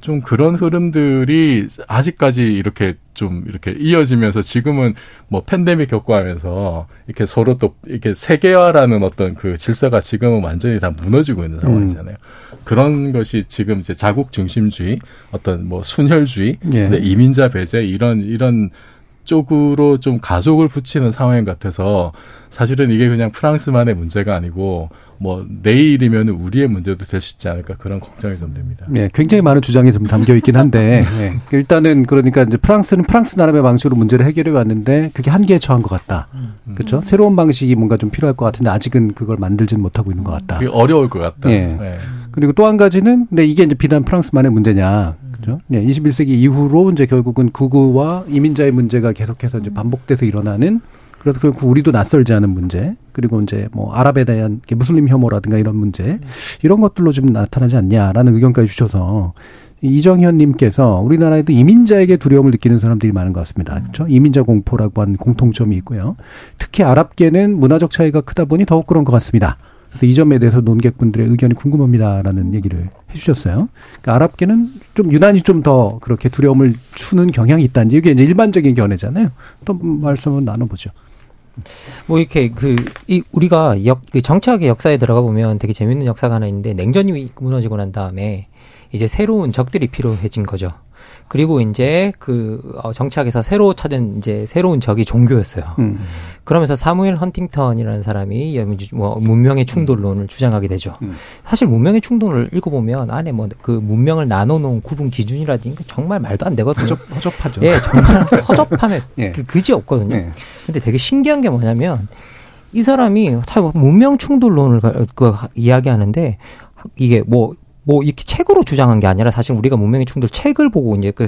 좀 그런 흐름들이 아직까지 이렇게 좀 이렇게 이어지면서 지금은 뭐 팬데믹 겪고하면서 이렇게 서로 또 이렇게 세계화라는 어떤 그 질서가 지금은 완전히 다 무너지고 있는 상황이잖아요. 그런 것이 지금 이제 자국 중심주의 어떤 뭐 순혈주의 예. 네, 이민자 배제 이런 이런 쪽으로 좀 가속을 붙이는 상황 같아서 사실은 이게 그냥 프랑스만의 문제가 아니고 뭐 내일이면 우리의 문제도 될 수 있지 않을까 그런 걱정이 좀 됩니다. 네, 굉장히 많은 주장이 좀 담겨 있긴 한데 예. <laughs> 일단은 그러니까 이제 프랑스는 프랑스 나름의 방식으로 문제를 해결해 왔는데 그게 한계에 처한 것 같다. 그렇죠? 새로운 방식이 뭔가 좀 필요할 것 같은데 아직은 그걸 만들지는 못하고 있는 것 같다. 그게 어려울 것 같다. 예. 네. 그리고 또 한 가지는 근데 이게 이제 비단 프랑스만의 문제냐. 그죠? 네, 21세기 이후로 이제 결국은 구구와 이민자의 문제가 계속해서 이제 반복돼서 일어나는 그래도 결국 우리도 낯설지 않은 문제 그리고 이제 뭐 아랍에 대한 무슬림 혐오라든가 이런 문제 이런 것들로 좀 나타나지 않냐라는 의견까지 주셔서 이정현님께서 우리나라에도 이민자에게 두려움을 느끼는 사람들이 많은 것 같습니다. 그렇죠? 이민자 공포라고 하는 공통점이 있고요. 특히 아랍계는 문화적 차이가 크다 보니 더욱 그런 것 같습니다. 그래서 이 점에 대해서 논객분들의 의견이 궁금합니다라는 얘기를 해주셨어요. 그러니까 아랍계는 좀 유난히 좀 더 그렇게 두려움을 추는 경향이 있다는지 이게 이제 일반적인 견해잖아요. 또 말씀을 나눠보죠. 뭐 이렇게 그 이 우리가 역, 그 정치학의 역사에 들어가 보면 되게 재밌는 역사가 하나 있는데 냉전이 무너지고 난 다음에 이제 새로운 적들이 필요해진 거죠. 그리고 이제 그 어, 정치학에서 새로 찾은 이제 새로운 적이 종교였어요. 음. 그러면서 사무엘 헌팅턴이라는 사람이 뭐 문명의 충돌론을 주장하게 되죠. 음. 사실 문명의 충돌을 읽어보면 안에 뭐 그 문명을 나눠놓은 구분 기준이라든가 정말 말도 안 되거든요. 허접, 허접하죠. 예, 정말 <laughs> 허접함에 <laughs> 예. 그 그지 없거든요. 예. 근데 되게 신기한 게 뭐냐면 이 사람이 다 문명 충돌론을 가- 그 하- 이야기하는데 이게 뭐 뭐 이렇게 책으로 주장한 게 아니라 사실 우리가 문명의 충돌 책을 보고 이제 그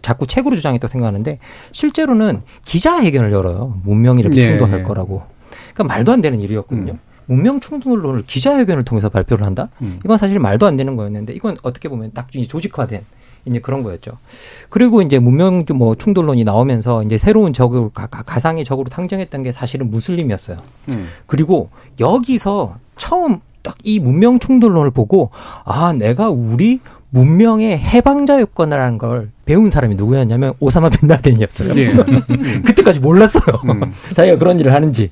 자꾸 책으로 주장했다고 생각하는데 실제로는 기자회견을 열어요. 문명이 이렇게 예. 충돌할 거라고. 그러니까 말도 안 되는 일이었거든요. 음. 문명 충돌론을 기자회견을 통해서 발표를 한다? 음. 이건 사실 말도 안 되는 거였는데 이건 어떻게 보면 딱 조직화된 이제 그런 거였죠. 그리고 이제 문명 좀뭐 충돌론이 나오면서 이제 새로운 적을 가, 가상의 적으로 상정했던 게 사실은 무슬림이었어요. 음. 그리고 여기서 처음 딱 이 문명 충돌론을 보고 아 내가 우리 문명의 해방자였거나라는 걸 배운 사람이 누구였냐면 오사마 빈 라덴이었어요. 예. <laughs> 그때까지 몰랐어요. 음. 자기가 그런 일을 하는지.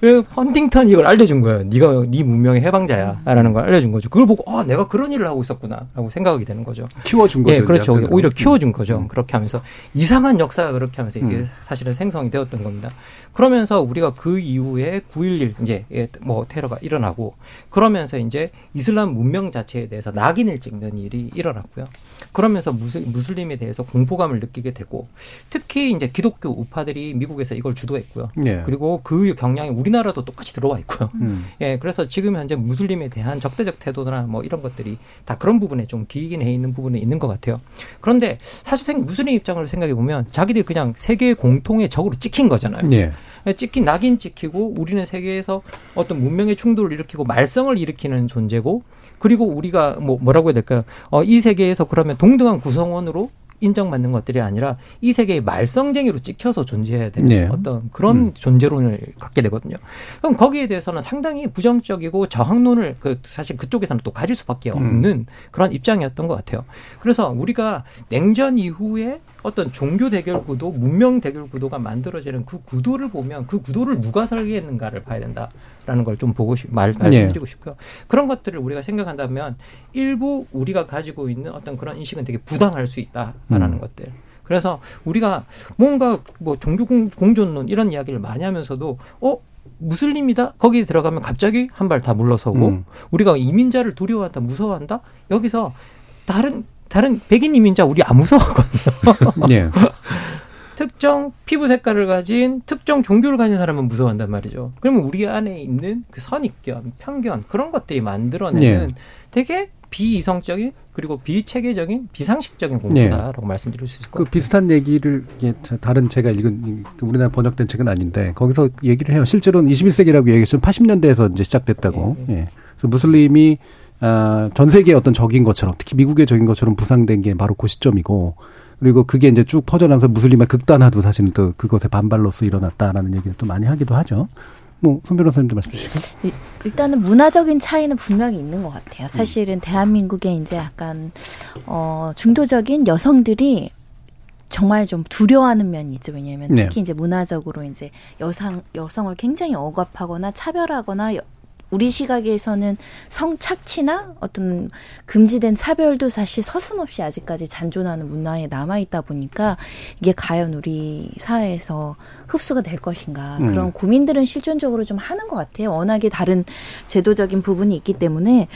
그 헌팅턴이 이걸 알려준 거예요. 네가 네 문명의 해방자야라는 걸 알려준 거죠. 그걸 보고 어 내가 그런 일을 하고 있었구나라고 생각이 되는 거죠. 키워준 거죠. 예, 그렇죠. 약간. 오히려 키워준 거죠. 음. 그렇게 하면서 이상한 역사가 그렇게 하면서 이게 음. 사실은 생성이 되었던 겁니다. 그러면서 우리가 그 이후에 9.11 이제 예, 뭐 테러가 일어나고 그러면서 이제 이슬람 문명 자체에 대해서 낙인을 찍는 일이 일어났고요. 그러면서 무슬, 무슬림에 대해서 공포감을 느끼게 되고 특히 이제 기독교 우파들이 미국에서 이걸 주도했고요. 예. 그리고 그 경향이 우리 나라도 똑같이 들어와 있고요. 음. <laughs> 예, 그래서 지금 현재 무슬림에 대한 적대적 태도나 뭐 이런 것들이 다 그런 부분에 좀 기인해 있는 부분이 있는 것 같아요. 그런데 사실 생 무슬림 입장을 생각해 보면 자기들이 그냥 세계 공통의 적으로 찍힌 거잖아요. 예. 예, 찍힌 낙인 찍히고 우리는 세계에서 어떤 문명의 충돌을 일으키고 말썽을 일으키는 존재고 그리고 우리가 뭐 뭐라고 해야 될까요? 어, 이 세계에서 그러면 동등한 구성원으로 인정받는 것들이 아니라 이 세계의 말썽쟁이로 찍혀서 존재해야 되는 네. 어떤 그런 음. 존재론을 갖게 되거든요. 그럼 거기에 대해서는 상당히 부정적이고 저항론을 그 사실 그쪽에서는 또 가질 수밖에 음. 없는 그런 입장이었던 것 같아요. 그래서 우리가 냉전 이후에 어떤 종교 대결 구도, 문명 대결 구도가 만들어지는 그 구도를 보면 그 구도를 누가 설계했는가를 봐야 된다 라는 걸 좀 보고 싶, 말, 말씀드리고 싶고요. 그런 것들을 우리가 생각한다면 일부 우리가 가지고 있는 어떤 그런 인식은 되게 부당할 수 있다 라는 음. 것들. 그래서 우리가 뭔가 뭐 종교 공, 공존론 이런 이야기를 많이 하면서도 어 무슬림이다 거기에 들어가면 갑자기 한 발 다 물러서고 음. 우리가 이민자를 두려워한다 무서워한다 여기서 다른 다른 백인 이민자 우리 안 무서워하거든요. <laughs> 예. <laughs> 특정 피부 색깔을 가진 특정 종교를 가진 사람은 무서워한단 말이죠. 그러면 우리 안에 있는 그 선입견, 편견 그런 것들이 만들어내는 예. 되게 비이성적인 그리고 비체계적인 비상식적인 예. 공부다라고 말씀드릴 수 있을 것 그 같아요. 비슷한 얘기를 다른 제가 읽은 그 우리나라 번역된 책은 아닌데 거기서 얘기를 해요. 실제로는 21세기라고 얘기했으면 80년대에서 이제 시작됐다고. 예, 예. 그래서 무슬림이 아, 전 세계의 어떤 적인 것처럼 특히 미국의 적인 것처럼 부상된 게 바로 그 시점이고 그리고 그게 이제 쭉 퍼져나가서 무슬림의 극단화도 사실은 또 그것의 반발로서 일어났다라는 얘기를 또 많이 하기도 하죠. 뭐, 손 변호사님도 말씀 주시고. 일- 일단은 문화적인 차이는 분명히 있는 것 같아요. 사실은 대한민국에 이제 약간 어 중도적인 여성들이 정말 좀 두려워하는 면이 있죠. 왜냐하면 네. 특히 이제 문화적으로 이제 여성 여성을 굉장히 억압하거나 차별하거나 여- 우리 시각에서는 성착취나 어떤 금지된 차별도 사실 서슴없이 아직까지 잔존하는 문화에 남아 있다 보니까 이게 과연 우리 사회에서 흡수가 될 것인가 음. 그런 고민들은 실존적으로 좀 하는 것 같아요. 워낙에 다른 제도적인 부분이 있기 때문에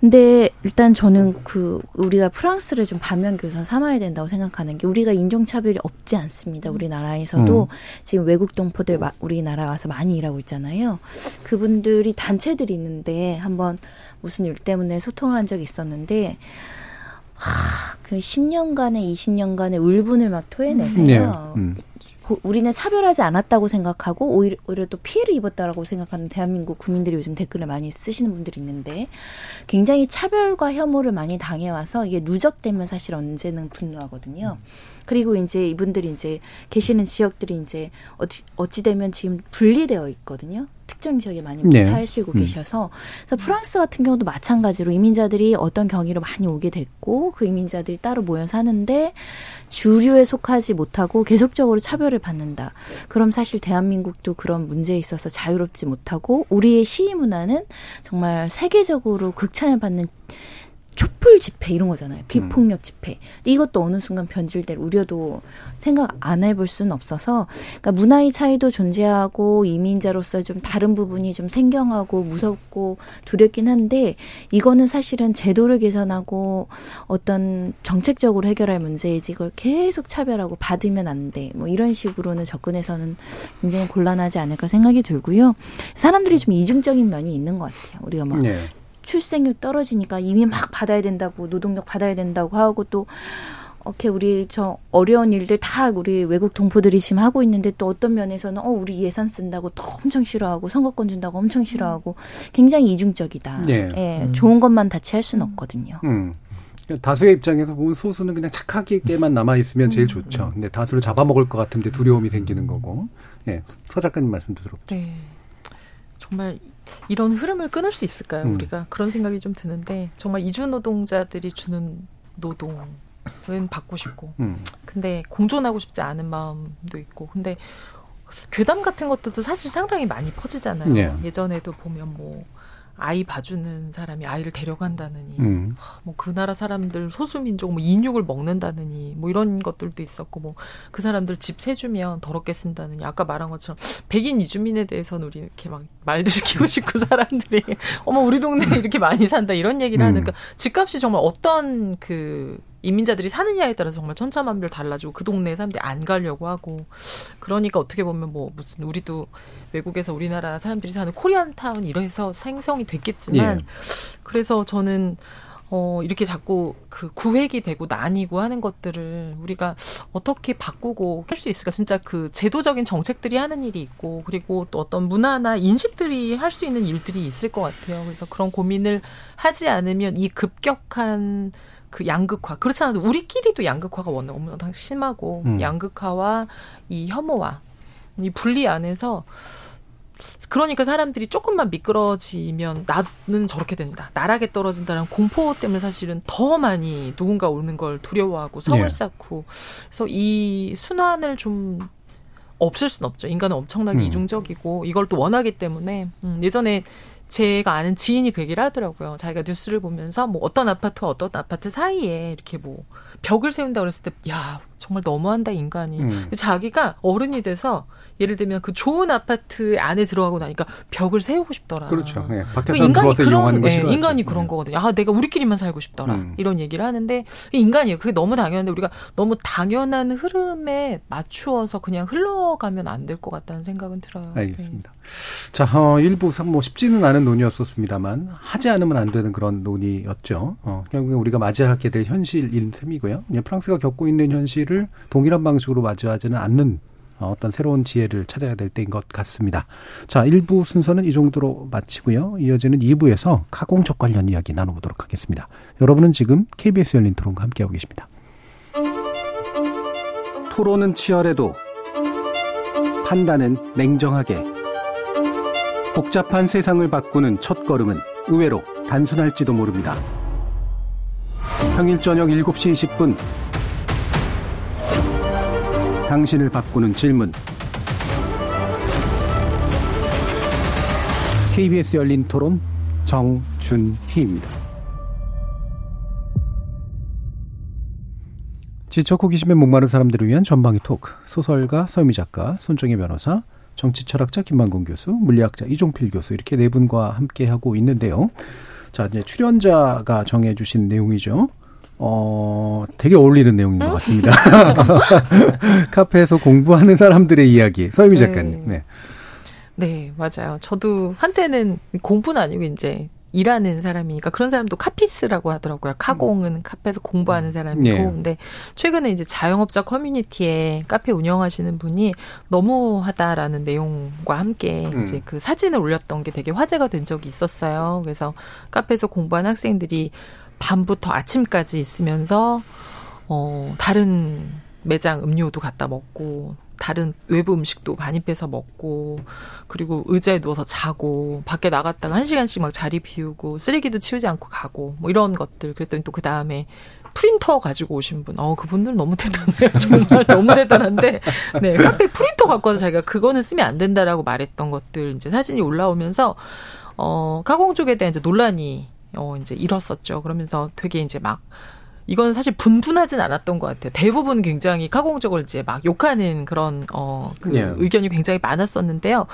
근데 일단 저는 그 우리가 프랑스를 좀 반면 교사 삼아야 된다고 생각하는 게 우리가 인종차별이 없지 않습니다. 우리나라에서도 음. 지금 외국 동포들 마- 우리나라 와서 많이 일하고 있잖아요. 그분들이 단체들이 있는데 한번 무슨 일 때문에 소통한 적이 있었는데 하, 그 10년간의 20년간의 울분을 막 토해내세요. 예. 음. 고- 우리는 차별하지 않았다고 생각하고 오히려, 오히려 또 피해를 입었다라고 생각하는 대한민국 국민들이 요즘 댓글을 많이 쓰시는 분들이 있는데 굉장히 차별과 혐오를 많이 당해와서 이게 누적되면 사실 언제는 분노하거든요. 그리고 이제 이분들이 이제 계시는 지역들이 이제 어찌, 어찌 되면 지금 분리되어 있거든요. 특정 지역에 많이 네. 사시고 음. 계셔서 그래서 프랑스 같은 경우도 마찬가지로 이민자들이 어떤 경위로 많이 오게 됐고 그 이민자들이 따로 모여 사는데 주류에 속하지 못하고 계속적으로 차별을 받는다. 그럼 사실 대한민국도 그런 문제에 있어서 자유롭지 못하고 우리의 시위 문화는 정말 세계적으로 극찬을 받는 촛불 집회 이런 거잖아요. 비폭력 집회. 이것도 어느 순간 변질될 우려도 생각 안 해볼 수는 없어서 그러니까 문화의 차이도 존재하고 이민자로서 좀 다른 부분이 좀 생경하고 무섭고 두렵긴 한데 이거는 사실은 제도를 개선하고 어떤 정책적으로 해결할 문제이지 이걸 계속 차별하고 받으면 안 돼. 뭐 이런 식으로는 접근해서는 굉장히 곤란하지 않을까 생각이 들고요. 사람들이 좀 이중적인 면이 있는 것 같아요. 우리가 막 예. 출생률 떨어지니까 이미 막 받아야 된다고 노동력 받아야 된다고 하고 또 이렇게 우리 저 어려운 일들 다 우리 외국 동포들이 지금 하고 있는데 또 어떤 면에서는 어 우리 예산 쓴다고 또 엄청 싫어하고 선거권 준다고 엄청 싫어하고 굉장히 이중적이다. 예. 예, 좋은 것만 다 취할 수는 없거든요. 음. 그러니까 다수의 입장에서 보면 소수는 그냥 착하게만 남아 있으면 제일 좋죠. 근데 다수를 잡아먹을 것 같은데 두려움이 생기는 거고. 예. 서 작가님 말씀도 들어. 네. 정말 이런 흐름을 끊을 수 있을까요? 음. 우리가 그런 생각이 좀 드는데 정말 이주 노동자들이 주는 노동은 받고 싶고 음. 근데 공존하고 싶지 않은 마음도 있고 근데 괴담 같은 것들도 사실 상당히 많이 퍼지잖아요. 네. 예전에도 보면 뭐 아이 봐주는 사람이 아이를 데려간다느니 음. 뭐그 나라 사람들 소수민족 뭐 인육을 먹는다느니 뭐 이런 것들도 있었고 뭐 그 사람들 집 세주면 더럽게 쓴다느니 아까 말한 것처럼 백인 이주민에 대해서는 우리 이렇게 막 말도 시키고 싶고 사람들이 <laughs> 어머 우리 동네에 이렇게 많이 산다 이런 얘기를 음. 하니까 집값이 정말 어떤 그 이민자들이 사느냐에 따라서 정말 천차만별 달라지고 그 동네에 사람들이 안 가려고 하고 그러니까 어떻게 보면 뭐 무슨 우리도 외국에서 우리나라 사람들이 사는 코리안 타운 이래서 생성이 됐겠지만 예. 그래서 저는 어 이렇게 자꾸 그 구획이 되고 나뉘고 하는 것들을 우리가 어떻게 바꾸고 할 수 있을까 진짜 그 제도적인 정책들이 하는 일이 있고 그리고 또 어떤 문화나 인식들이 할 수 있는 일들이 있을 것 같아요 그래서 그런 고민을 하지 않으면 이 급격한 그 양극화 그렇지 않아도 우리끼리도 양극화가 워낙 심하고 음. 양극화와 이 혐오와 이 분리 안에서 그러니까 사람들이 조금만 미끄러지면 나는 저렇게 된다. 나락에 떨어진다는 공포 때문에 사실은 더 많이 누군가 오는 걸 두려워하고 성을 예. 쌓고 그래서 이 순환을 좀 없을 순 없죠. 인간은 엄청나게 음. 이중적이고 이걸 또 원하기 때문에 음, 예전에 제가 아는 지인이 그 얘기를 하더라고요. 자기가 뉴스를 보면서 뭐 어떤 아파트와 어떤 아파트 사이에 이렇게 뭐 벽을 세운다 그랬을 때 야 정말 너무한다 인간이. 음. 자기가 어른이 돼서 예를 들면 그 좋은 아파트 안에 들어가고 나니까 벽을 세우고 싶더라. 그렇죠. 예. 그 밖에서 인간이 그런 거 예. 인간이 그런 예. 거거든요. 아 내가 우리끼리만 살고 싶더라 음. 이런 얘기를 하는데 인간이에요. 그게 너무 당연한데 우리가 너무 당연한 흐름에 맞추어서 그냥 흘러가면 안 될 것 같다는 생각은 들어요. 네. 알겠습니다. 자, 어, 일부 상- 뭐 쉽지는 않은 논의였었습니다만 하지 않으면 안 되는 그런 논의였죠. 어, 결국에 우리가 맞이하게 될 현실인 셈이고요. 프랑스가 겪고 있는 현실을 동일한 방식으로 맞이하지는 않는 어, 어떤 새로운 지혜를 찾아야 될 때인 것 같습니다. 자, 1부 순서는 이 정도로 마치고요. 이어지는 2부에서 가공적 관련 이야기 나눠보도록 하겠습니다. 여러분은 지금 KBS 열린 토론과 함께하고 계십니다. 토론은 치열해도 판단은 냉정하게 복잡한 세상을 바꾸는 첫 걸음은 의외로 단순할지도 모릅니다. 평일 저녁 7시 20분 당신을 바꾸는 질문 KBS 열린 토론 정준희입니다. 지적 호기심에 목마른 사람들을 위한 전방위 토크 소설가 서유미 작가 손정혜 변호사 정치철학자 김만곤 교수 물리학자 이종필 교수 이렇게 네 분과 함께 하고 있는데요. 자 이제 출연자가 정해 주신 내용이죠. 어 되게 어울리는 내용인 것 같습니다. <laughs> 카페에서 공부하는 사람들의 이야기 서유미 네. 작가님. 네. 네, 맞아요. 저도 한때는 공부는 아니고 이제 일하는 사람이니까 그런 사람도 카피스라고 하더라고요. 카공은 카페에서 공부하는 사람이고. 예. 근데 최근에 이제 자영업자 커뮤니티에 카페 운영하시는 분이 너무하다라는 내용과 함께 음. 이제 그 사진을 올렸던 게 되게 화제가 된 적이 있었어요. 그래서 카페에서 공부한 학생들이 밤부터 아침까지 있으면서 어 다른 매장 음료도 갖다 먹고 다른 외부 음식도 반입해서 먹고 그리고 의자에 누워서 자고 밖에 나갔다가 한 시간씩 막 자리 비우고 쓰레기도 치우지 않고 가고 뭐 이런 것들. 그랬더니 또 그 다음에 프린터 가지고 오신 분, 어 그분들 너무 대단해요. <laughs> 정말 너무 대단한데, 네 카페 프린터 갖고 와서 자기가 그거는 쓰면 안 된다라고 말했던 것들 이제 사진이 올라오면서 어 가공 쪽에 대한 이제 논란이 어 이제 일었었죠. 그러면서 되게 이제 막 이건 사실 분분하진 않았던 것 같아요. 대부분 굉장히 카공적을 이제 막 욕하는 그런 어그 예. 의견이 굉장히 많았었는데요.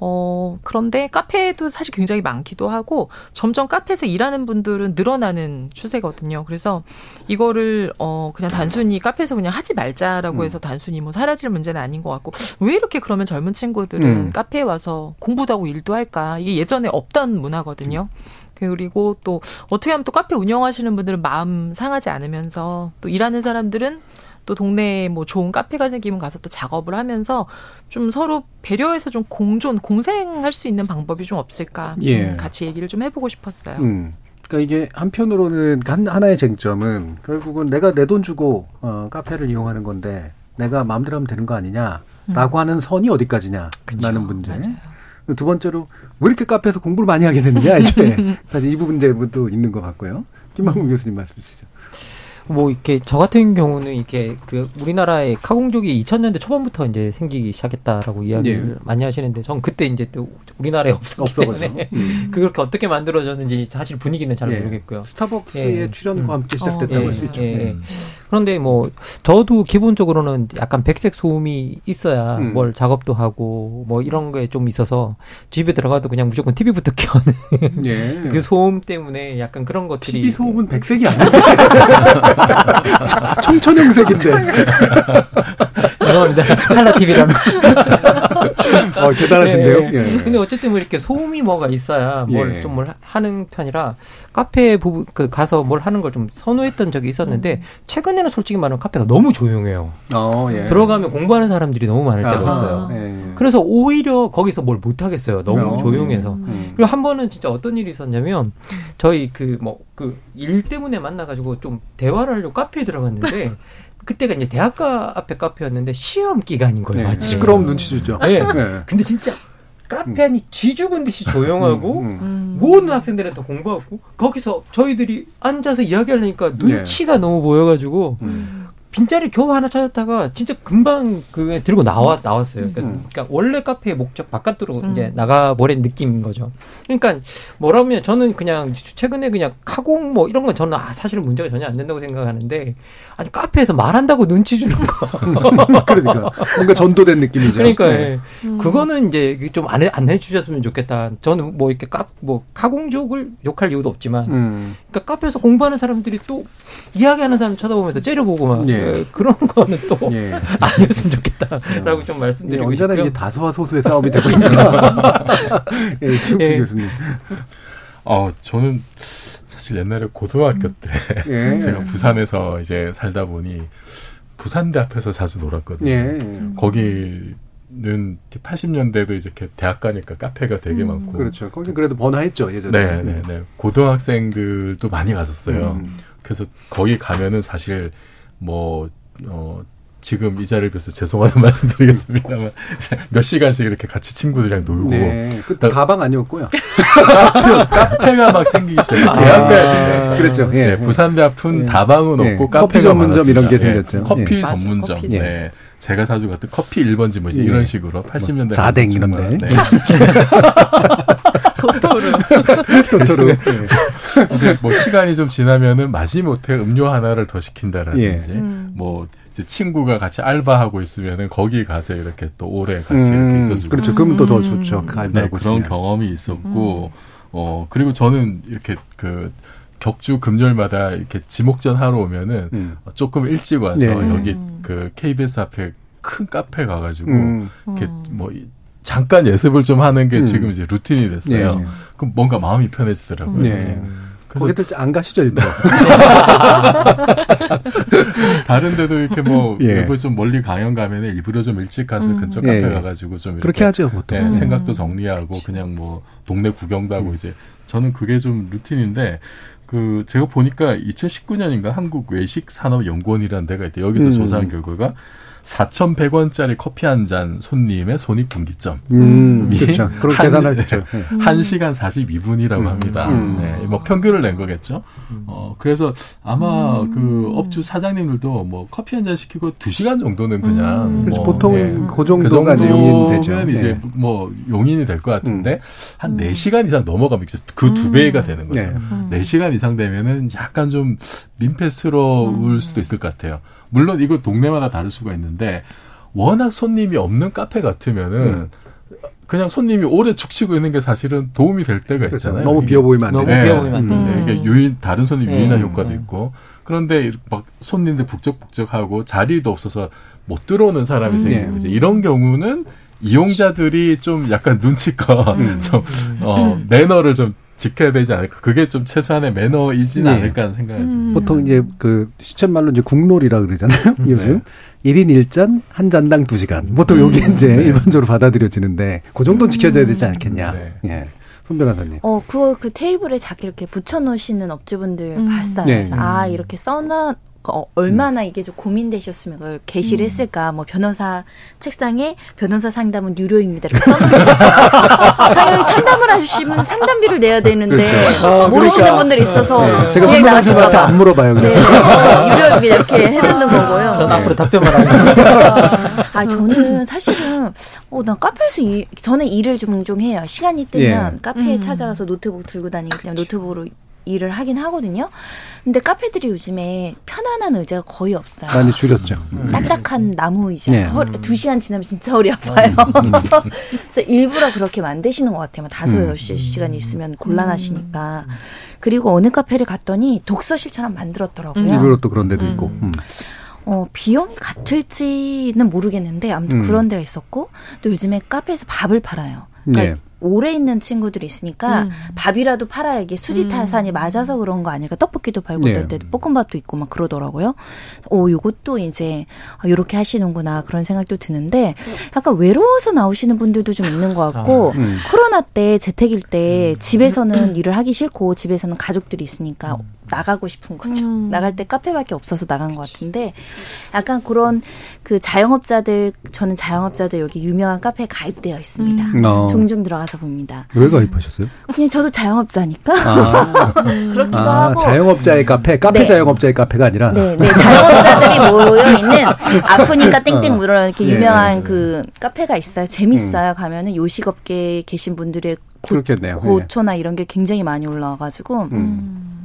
어 그런데 카페도 사실 굉장히 많기도 하고 점점 카페에서 일하는 분들은 늘어나는 추세거든요. 그래서 이거를 어 그냥 단순히 카페에서 그냥 하지 말자라고 음. 해서 단순히 뭐 사라질 문제는 아닌 것 같고 왜 이렇게 그러면 젊은 친구들은 음. 카페에 와서 공부도 하고 일도 할까? 이게 예전에 없던 문화거든요. 그리고 또 어떻게 하면 또 카페 운영하시는 분들은 마음 상하지 않으면서 또 일하는 사람들은 또 동네에 뭐 좋은 카페가 생기면 가서 또 작업을 하면서 좀 서로 배려해서 좀 공존, 공생할 수 있는 방법이 좀 없을까? 예. 음, 같이 얘기를 좀 해보고 싶었어요. 음. 그러니까 이게 한편으로는 한 하나의 쟁점은 결국은 내가 내 돈 주고 어, 카페를 이용하는 건데 내가 마음대로 하면 되는 거 아니냐라고 하는 선이 어디까지냐라는 음. 문제. 맞아요. 두 번째로 왜 이렇게 카페에서 공부를 많이 하게 됐느냐 <laughs> 애초에 사실 이 부분도 있는 것 같고요. 김만국 교수님 말씀 주시죠. 뭐 이렇게 저 같은 경우는 이렇게 그 우리나라의 카공족이 2000년대 초반부터 이제 생기기 시작했다라고 이야기를 예. 많이 하시는데 전 그때 이제 또 우리나라에 없었기. 때문에 음. <laughs> 그렇게 어떻게 만들어졌는지 사실 분위기는 잘 예. 모르겠고요. 스타벅스의 예. 출연과 함께 음. 시작됐다고 어, 할수 예, 있죠. 그런데 뭐 저도 기본적으로는 약간 백색 소음이 있어야 음. 뭘 작업도 하고 뭐 이런 게좀 있어서 집에 들어가도 그냥 무조건 TV부터 켜는 <laughs> 예. <laughs> 그 소음 때문에 약간 그런 것들이 TV 소음은 백색이 아닌데 청천형색인데 <laughs> 죄송합니다. 칼라 TV라는. <laughs> 어, 대단하신데요. 예, 예. 예. 근데 어쨌든 뭐 이렇게 소음이 뭐가 있어야 뭘 예. 좀뭘 하는 편이라 카페 부분 그 가서 뭘 하는 걸 좀 선호했던 적이 있었는데 최근에는 솔직히 말하면 카페가 너무 조용해요. 어, 예. 들어가면 공부하는 사람들이 너무 많을 때가. 있어요. 예. 그래서 오히려 거기서 뭘 못 하겠어요. 너무 어, 조용해서. 음. 그리고 한 번은 진짜 어떤 일이 있었냐면 저희 그 뭐 그 일 때문에 만나가지고 좀 대화를 하려고 카페에 들어갔는데 <laughs> 그때가 이제 대학가 앞에 카페였는데 시험 기간인 거예요. 네. 마치. 시끄러움 눈치 주죠. 예. 예. 근데 진짜 카페 안이 쥐 죽은 듯이 조용하고 음, 음. 음. 모든 학생들은 다 공부하고 거기서 저희들이 앉아서 이야기하려니까 눈치가 네. 너무 보여가지고 음. 빈자리 겨우 하나 찾았다가 진짜 금방 그게 들고 나와 나왔어요. 그러니까, 음. 그러니까 원래 카페의 목적 바깥으로 음. 이제 나가 버린 느낌인 거죠. 그러니까 뭐라면 저는 그냥 최근에 그냥 카공 뭐 이런 건 저는 아, 사실은 문제가 전혀 안 된다고 생각하는데 아니 카페에서 말한다고 눈치 주는 거. <laughs> 그러니까 뭔가 전도된 느낌이죠. 그러니까 네. 예. 그거는 이제 좀안 해주셨으면 좋겠다. 저는 뭐 이렇게 카뭐 카공족을 욕할 이유도 없지만 음. 그러니까 카페에서 공부하는 사람들이 또 이야기하는 사람 쳐다보면서 째려보고 막 예. 예, 그런 거는 또 예. <laughs> 아니었으면 좋겠다라고 좀 예, 말씀드리고 언제나 싶고요. 이게 다수와 소수의 싸움이 되고 있습니다. <laughs> 예, 최욱기 예. 교수님. 어, 저는 사실 옛날에 고등학교 때 예. <laughs> 제가 부산에서 이제 살다 보니 부산대 앞에서 자주 놀았거든요. 예. 거기는 80년대도 이제 이렇게 대학 가니까 카페가 되게 많고. 그렇죠. 거기 그래도 번화했죠 예전에. 네, 네, 네. 고등학생들도 많이 갔었어요. 음. 그래서 거기 가면은 사실 뭐, 어, 지금 이 자리를 빌어서 죄송하다는 <laughs> 말씀 드리겠습니다만, 몇 시간씩 이렇게 같이 친구들이랑 놀고, 네. 그 나- 가방 아니었고요. 카페, 카페가 막 생기기 시작해요. 대학가에서. 그렇죠. 예. 네, 부산대 앞은 예. 다방은 예. 없고 커피 카페가 전문점 많았습니다. 이런 게 예. 생겼죠. 커피 맞아, 전문점. 커피 전문점. 네. 제가 자주 갔던 커피 1번지 뭐지 예. 이런 식으로 80년대 자댕 이런데. 네. <laughs> 도토르. 토토로. 예. 이제 뭐 시간이 좀 지나면은 마지못해 음료 하나를 더 시킨다라든지 음. 뭐 이제 친구가 같이 알바하고 있으면은 거기 가서 이렇게 또 오래 같이 음, 이렇게 있어주고 그렇죠. 그럼 또더 음. 좋죠. 네, 갈비하고 그런. 경험이 있었고 어 그리고 저는 이렇게 그 격주 금요일마다 이렇게 지목전 하러 오면은 음. 조금 일찍 와서 네. 여기 음. 그 KBS 앞에 큰 카페 가가지고 음. 이렇게 음. 뭐 이- 잠깐 예습을 좀 하는 게 음. 지금 이제 루틴이 됐어요. 네. 그럼 뭔가 마음이 편해지더라고요. 네. 거기도 안 가시죠 일부러. <laughs> 다른 데도 이렇게 뭐 예. 일부 좀 멀리 강연 가면 은 일부러 좀 일찍 가서 음. 근처 예, 카페 예. 가가지고 좀 이렇게 그렇게 하죠 보통. 네, 음. 생각도 정리하고 그냥 뭐 동네 구경도 하고 음. 이제 저는 그게 좀 루틴인데 그 제가 보니까 2019년인가 한국 외식 산업 연구원이라는 데가 있대. 여기서 음. 조사한 결과가 4,100원짜리 커피 한 잔 손님의 손익 분기점 음, 이 그렇죠. 그런 한- 계산하죠. 예. 음. 1시간 42분이라고 음. 합니다. 음. 네, 뭐 평균을 낸 거겠죠. 어, 그래서 아마 음. 그 업주 사장님들도 뭐 커피 한 잔 시키고 2시간 정도는 그냥 음. 그렇죠. 뭐, 보통은 예. 그그 정도가 이제 용인이 되죠. 정도면 이제 예. 뭐 용인이 될 것 같은데 한 음. 4시간 이상 넘어가면 그두 음. 배가 되는 거죠. 네. 음. 4시간 이상 되면은 약간 좀 민폐스러울 음. 수도 있을 것 같아요. 물론 이거 동네마다 다를 수가 있는데 워낙 손님이 없는 카페 같으면은 음. 그냥 손님이 오래 죽치고 있는 게 사실은 도움이 될 때가 그렇죠. 있잖아요. 너무 이게 비어 보이면 안 너무 되죠. 네. 비어 보이면 안 음. 돼요. 네, 이게 유인 다른 손님 유인한 음, 효과도 음. 있고 그런데 막 손님들 북적북적하고 자리도 없어서 못 들어오는 사람이 음. 생기고 네. 이제 이런 경우는 이용자들이 좀 약간 눈치껏 음. <laughs> 좀 어, 매너를 좀 지켜야 되지 않을까 그게 좀 최소한의 매너이진 네. 않을까 하는 생각이 듭니다. 음. 보통 이제 그 시쳇말로 이제 국놀이라 그러잖아요. 네. 요즘. 1인 1잔, 한 잔당 2시간. 보통 요게 음. 이제 네. 일반적으로 받아들여지는데, 그 정도는 지켜져야 되지 않겠냐. 네. 예. 손 변호사님. 어, 그거 그 테이블에 자기 이렇게 붙여놓으시는 업주분들 음. 봤어요. 네. 그래서 아, 이렇게 써놔, 그 어, 얼마나 이게 좀 고민되셨으면 그걸 게시를 했을까. 뭐 변호사 책상에 변호사 상담은 유료입니다. 이렇게 써놓은 거죠. <laughs> 당연히 상담을 하시면 상담비를 내야 되는데 아, 모르시는 그러니까. 분들이 있어서 네. 제가 그냥 선배님한테 나가실까 봐. 안 물어봐요. 네, 그래서. 어, 유료입니다. 이렇게 해놓는 거고요. 전 앞으로 답변만 하겠습니다. 아, 저는 사실은, 어, 난 카페에서 일, 저는 일을 종종 해요. 시간이 뜨면 예. 카페에 음. 찾아가서 노트북 들고 다니기 때문에 노트북으로 일을 하긴 하거든요. 근데 카페들이 요즘에 편안한 의자가 거의 없어요. 많이 줄였죠. 음. 딱딱한 나무 의자. 네. 허리- 두 시간 지나면 진짜 허리 아파요. 그래서 일부러 그렇게 만드시는 것 같아요. 뭐 다섯 음. 여섯 시간 있으면 곤란하시니까. 그리고 어느 카페를 갔더니 독서실처럼 만들었더라고요. 일부러 또 그런 데도 있고. 음. 어, 비용이 같을지는 모르겠는데 아무튼 음. 그런 데가 있었고 또 요즘에 카페에서 밥을 팔아요. 그러니까 네. 오래 있는 친구들이 있으니까 음. 밥이라도 팔아야 이게 수지 타산이 맞아서 그런 거 아닐까 떡볶이도 팔고 네. 또때 볶음밥도 있고 막 그러더라고요. 오 요것도 이제 아, 요렇게 하시는구나 그런 생각도 드는데 약간 외로워서 나오시는 분들도 좀 있는 것 같고 음. 코로나 때 재택일 때 집에서는 일을 하기 싫고 집에서는 가족들이 있으니까 나가고 싶은 거죠. 음. 나갈 때 카페밖에 없어서 나간 것 같은데 약간 그런 그 자영업자들 저는 자영업자들 여기 유명한 카페에 가입되어 있습니다. 음. 어. 종종 들어가서 봅니다. 왜 가입하셨어요? 그냥 저도 자영업자니까 아, <laughs> 그렇기도 아 하고 자영업자의 카페, 카페 네. 자영업자의 카페가 아니라. 네, 네, 자영업자들이 <laughs> 모여 있는 아프니까 땡땡 물어 이렇게 예. 유명한 그 카페가 있어요. 재밌어요. 가면은 요식업계에 계신 분들의 고, 그렇겠네요. 예. 고초나 이런 게 굉장히 많이 올라와가지고 음.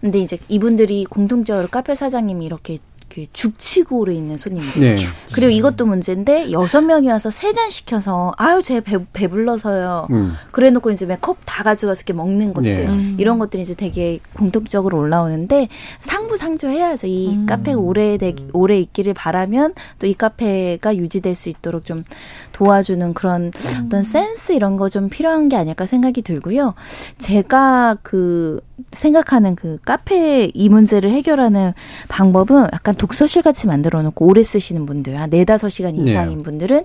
근데 이제 이분들이 공통적으로 카페 사장님이 이렇게 그 죽치고 오래 있는 손님들. 네. 그리고 이것도 문제인데 여섯 명이 와서 세 잔 시켜서 아유 제 배, 배불러서요. 음. 그래놓고 이제 컵 다 가져와서 이렇게 먹는 것들 예. 음. 이런 것들이 이제 되게 공통적으로 올라오는데 상부상조해야죠. 이 음. 카페가 오래 되, 오래 있기를 바라면 또 이 카페가 유지될 수 있도록 좀 도와주는 그런 음. 어떤 센스 이런 거 좀 필요한 게 아닐까 생각이 들고요. 제가 그 생각하는 그 카페 이 문제를 해결하는 방법은 약간 독서실 같이 만들어 놓고 오래 쓰시는 분들, 한 네다섯 시간 네. 이상인 분들은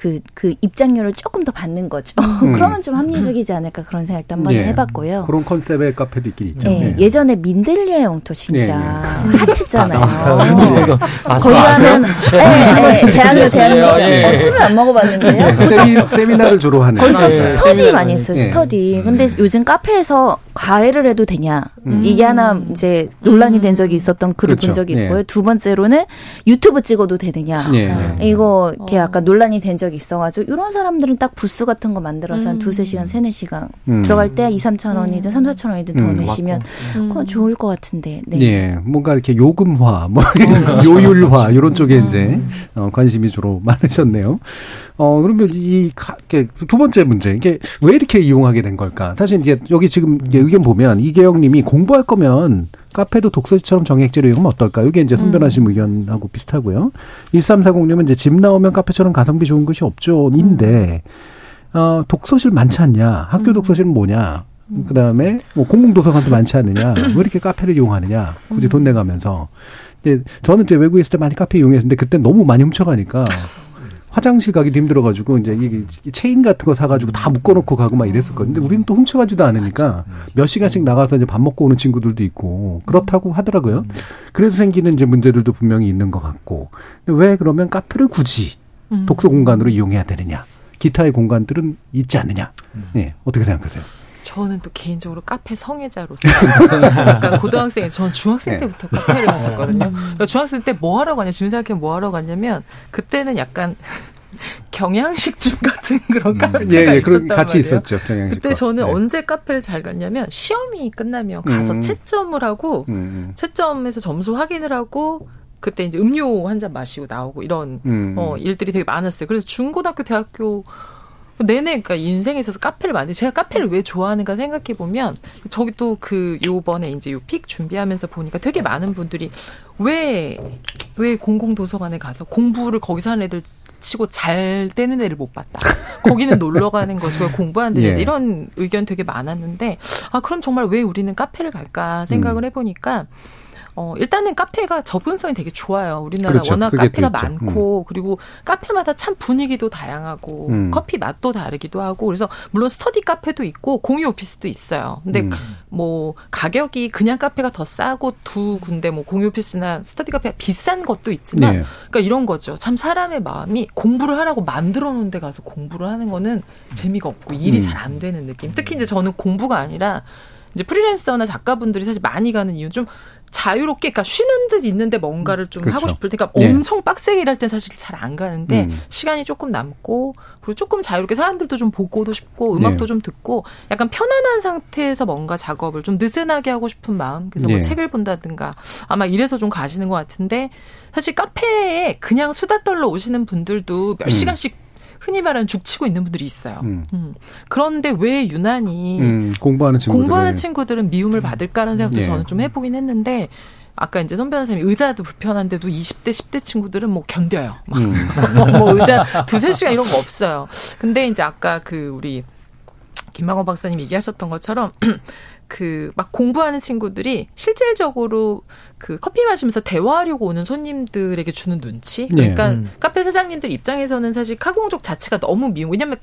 그, 그 입장료를 조금 더 받는 거죠. 음. <laughs> 그러면 좀 합리적이지 않을까 그런 생각도 한번 예. 해봤고요. 그런 컨셉의 카페도 있긴 있죠. 예, 예. 예전에 민델리아 영토 진짜 예, 핫했잖아요. 아, 거기 가면 예, 예, 대학로 대학로 예. 어, 술을 안 먹어봤는데요. 세미, 세미나를 주로 하는. 거기서 예, 스터디 많이. 했어요. 예. 스터디. 근데 요즘 카페에서 과외를 해도 되냐? 음. 이게 하나 이제 논란이 된 적이 있었던 글을 그렇죠. 본 적이 예. 있고요. 두 번째로는 유튜브 찍어도 되느냐? 예. 이거 이렇게 어. 약간 논란이 된 적이 있어가지고 이런 사람들은 딱 부스 같은 거 만들어서 한 음. 두세 시간, 세네 시간 음. 들어갈 때 2, 3천 원이든 3, 4천 원이든 더 음, 내시면 음. 그건 좋을 것 같은데. 네. 예, 뭔가 이렇게 요금화, 뭐 요율화 이런 쪽에 이제 어, 관심이 주로 많으셨네요. 어 그러면 이두 번째 문제 이게 왜 이렇게 이용하게 된 걸까? 사실 이게 여기 지금 의견 보면 이계영 님이 공부할 거면 카페도 독서실처럼 정액제로 이용하면 어떨까? 이게 이제 손변하신 의견하고 비슷하고요. 1340님은 이제 집 나오면 카페처럼 가성비 좋은 것이 없죠 인데 어, 독서실 많지 않냐? 학교 독서실은 뭐냐? 그 다음에 뭐 공공도서관도 많지 않느냐? <clears throat> 왜 이렇게 카페를 이용하느냐? 굳이 돈 내가면서. 근데 저는 이제 외국에 있을 때 많이 카페 이용했는데 그때 너무 많이 훔쳐가니까 <laughs> 화장실 가기도 힘들어가지고 이제 이게 체인 같은 거 사가지고 다 묶어놓고 가고 막 이랬었거든요. 근데 우리는 또 훔쳐가지도 않으니까 몇 시간씩 나가서 이제 밥 먹고 오는 친구들도 있고 그렇다고 하더라고요. 그래서 생기는 이제 문제들도 분명히 있는 것 같고. 왜 그러면 카페를 굳이 음. 독서 공간으로 이용해야 되느냐? 기타의 공간들은 있지 않느냐? 예, 어떻게 생각하세요? 저는 또 개인적으로 카페 성애자로서 <laughs> 약간 고등학생, 전 중학생 네. 때부터 카페를 갔었거든요. 그러니까 중학생 때 뭐 하러 가냐, 지금 생각해 뭐 하러 갔냐면 그때는 약간 경양식집 같은 그런 카페가 예, 예, 있었단 그런 같이 말이에요. 있었죠. 경양식. 그때 저는 언제 카페를 잘 갔냐면 시험이 끝나면 가서 음. 채점을 하고 음, 채점에서 점수 확인을 하고 그때 이제 음료 한 잔 마시고 나오고 이런 음, 어, 일들이 되게 많았어요. 그래서 중고등학교, 대학교 내내 그러니까 인생에 있어서 카페를 많이 제가 카페를 왜 좋아하는가 생각해 보면 저기 또 그 요번에 이제 요 픽 준비하면서 보니까 되게 많은 분들이 왜 왜 공공 도서관에 가서 공부를 거기서 하는 애들 치고 잘 되는 애를 못 봤다. 거기는 놀러 가는 거지. 왜 공부하는 데 <laughs> 예. 이런 의견 되게 많았는데 아 그럼 정말 왜 우리는 카페를 갈까 생각을 음. 해보니까 어, 일단은 카페가 접근성이 되게 좋아요. 우리나라 그렇죠. 워낙 카페가 있죠. 많고, 그리고 카페마다 참 분위기도 다양하고, 음. 커피 맛도 다르기도 하고, 그래서 물론 스터디 카페도 있고, 공유 오피스도 있어요. 근데 음. 뭐, 가격이 그냥 카페가 더 싸고, 두 군데 뭐, 공유 오피스나 스터디 카페가 비싼 것도 있지만, 네. 그러니까 이런 거죠. 참 사람의 마음이 공부를 하라고 만들어 놓은 데 가서 공부를 하는 거는 재미가 없고, 일이 음. 잘안 되는 느낌. 특히 이제 저는 공부가 아니라, 이제 프리랜서나 작가분들이 사실 많이 가는 이유 좀 자유롭게, 그러니까 쉬는 듯 있는데 뭔가를 좀 그렇죠. 하고 싶을 때, 그러니까 네. 엄청 빡세게 일할 땐 사실 잘 안 가는데 음. 시간이 조금 남고 그리고 조금 자유롭게 사람들도 좀 보고도 싶고 음악도 네. 좀 듣고 약간 편안한 상태에서 뭔가 작업을 좀 느슨하게 하고 싶은 마음. 그래서 네. 뭐 책을 본다든가 아마 이래서 좀 가시는 것 같은데 사실 카페에 그냥 수다 떨러 오시는 분들도 몇 음. 시간씩 흔히 말하는 죽치고 있는 분들이 있어요. 음. 음. 그런데 왜 유난히 음, 공부하는 친구들 공부하는 친구들은 미움을 받을까라는 생각도 예. 저는 좀 해보긴 했는데 아까 이제 손 변호사님이 의자도 불편한데도 20대 10대 친구들은 뭐 견뎌요. 막 음. <laughs> 뭐 의자 두세 시간 이런 거 없어요. 근데 이제 아까 그 우리 김만권 박사님 얘기하셨던 것처럼 <clears throat> 그 막 공부하는 친구들이 실질적으로 그 커피 마시면서 대화하려고 오는 손님들에게 주는 눈치. 그러니까 음. 카페 사장님들 입장에서는 사실 카공족 자체가 너무 미움. 왜냐면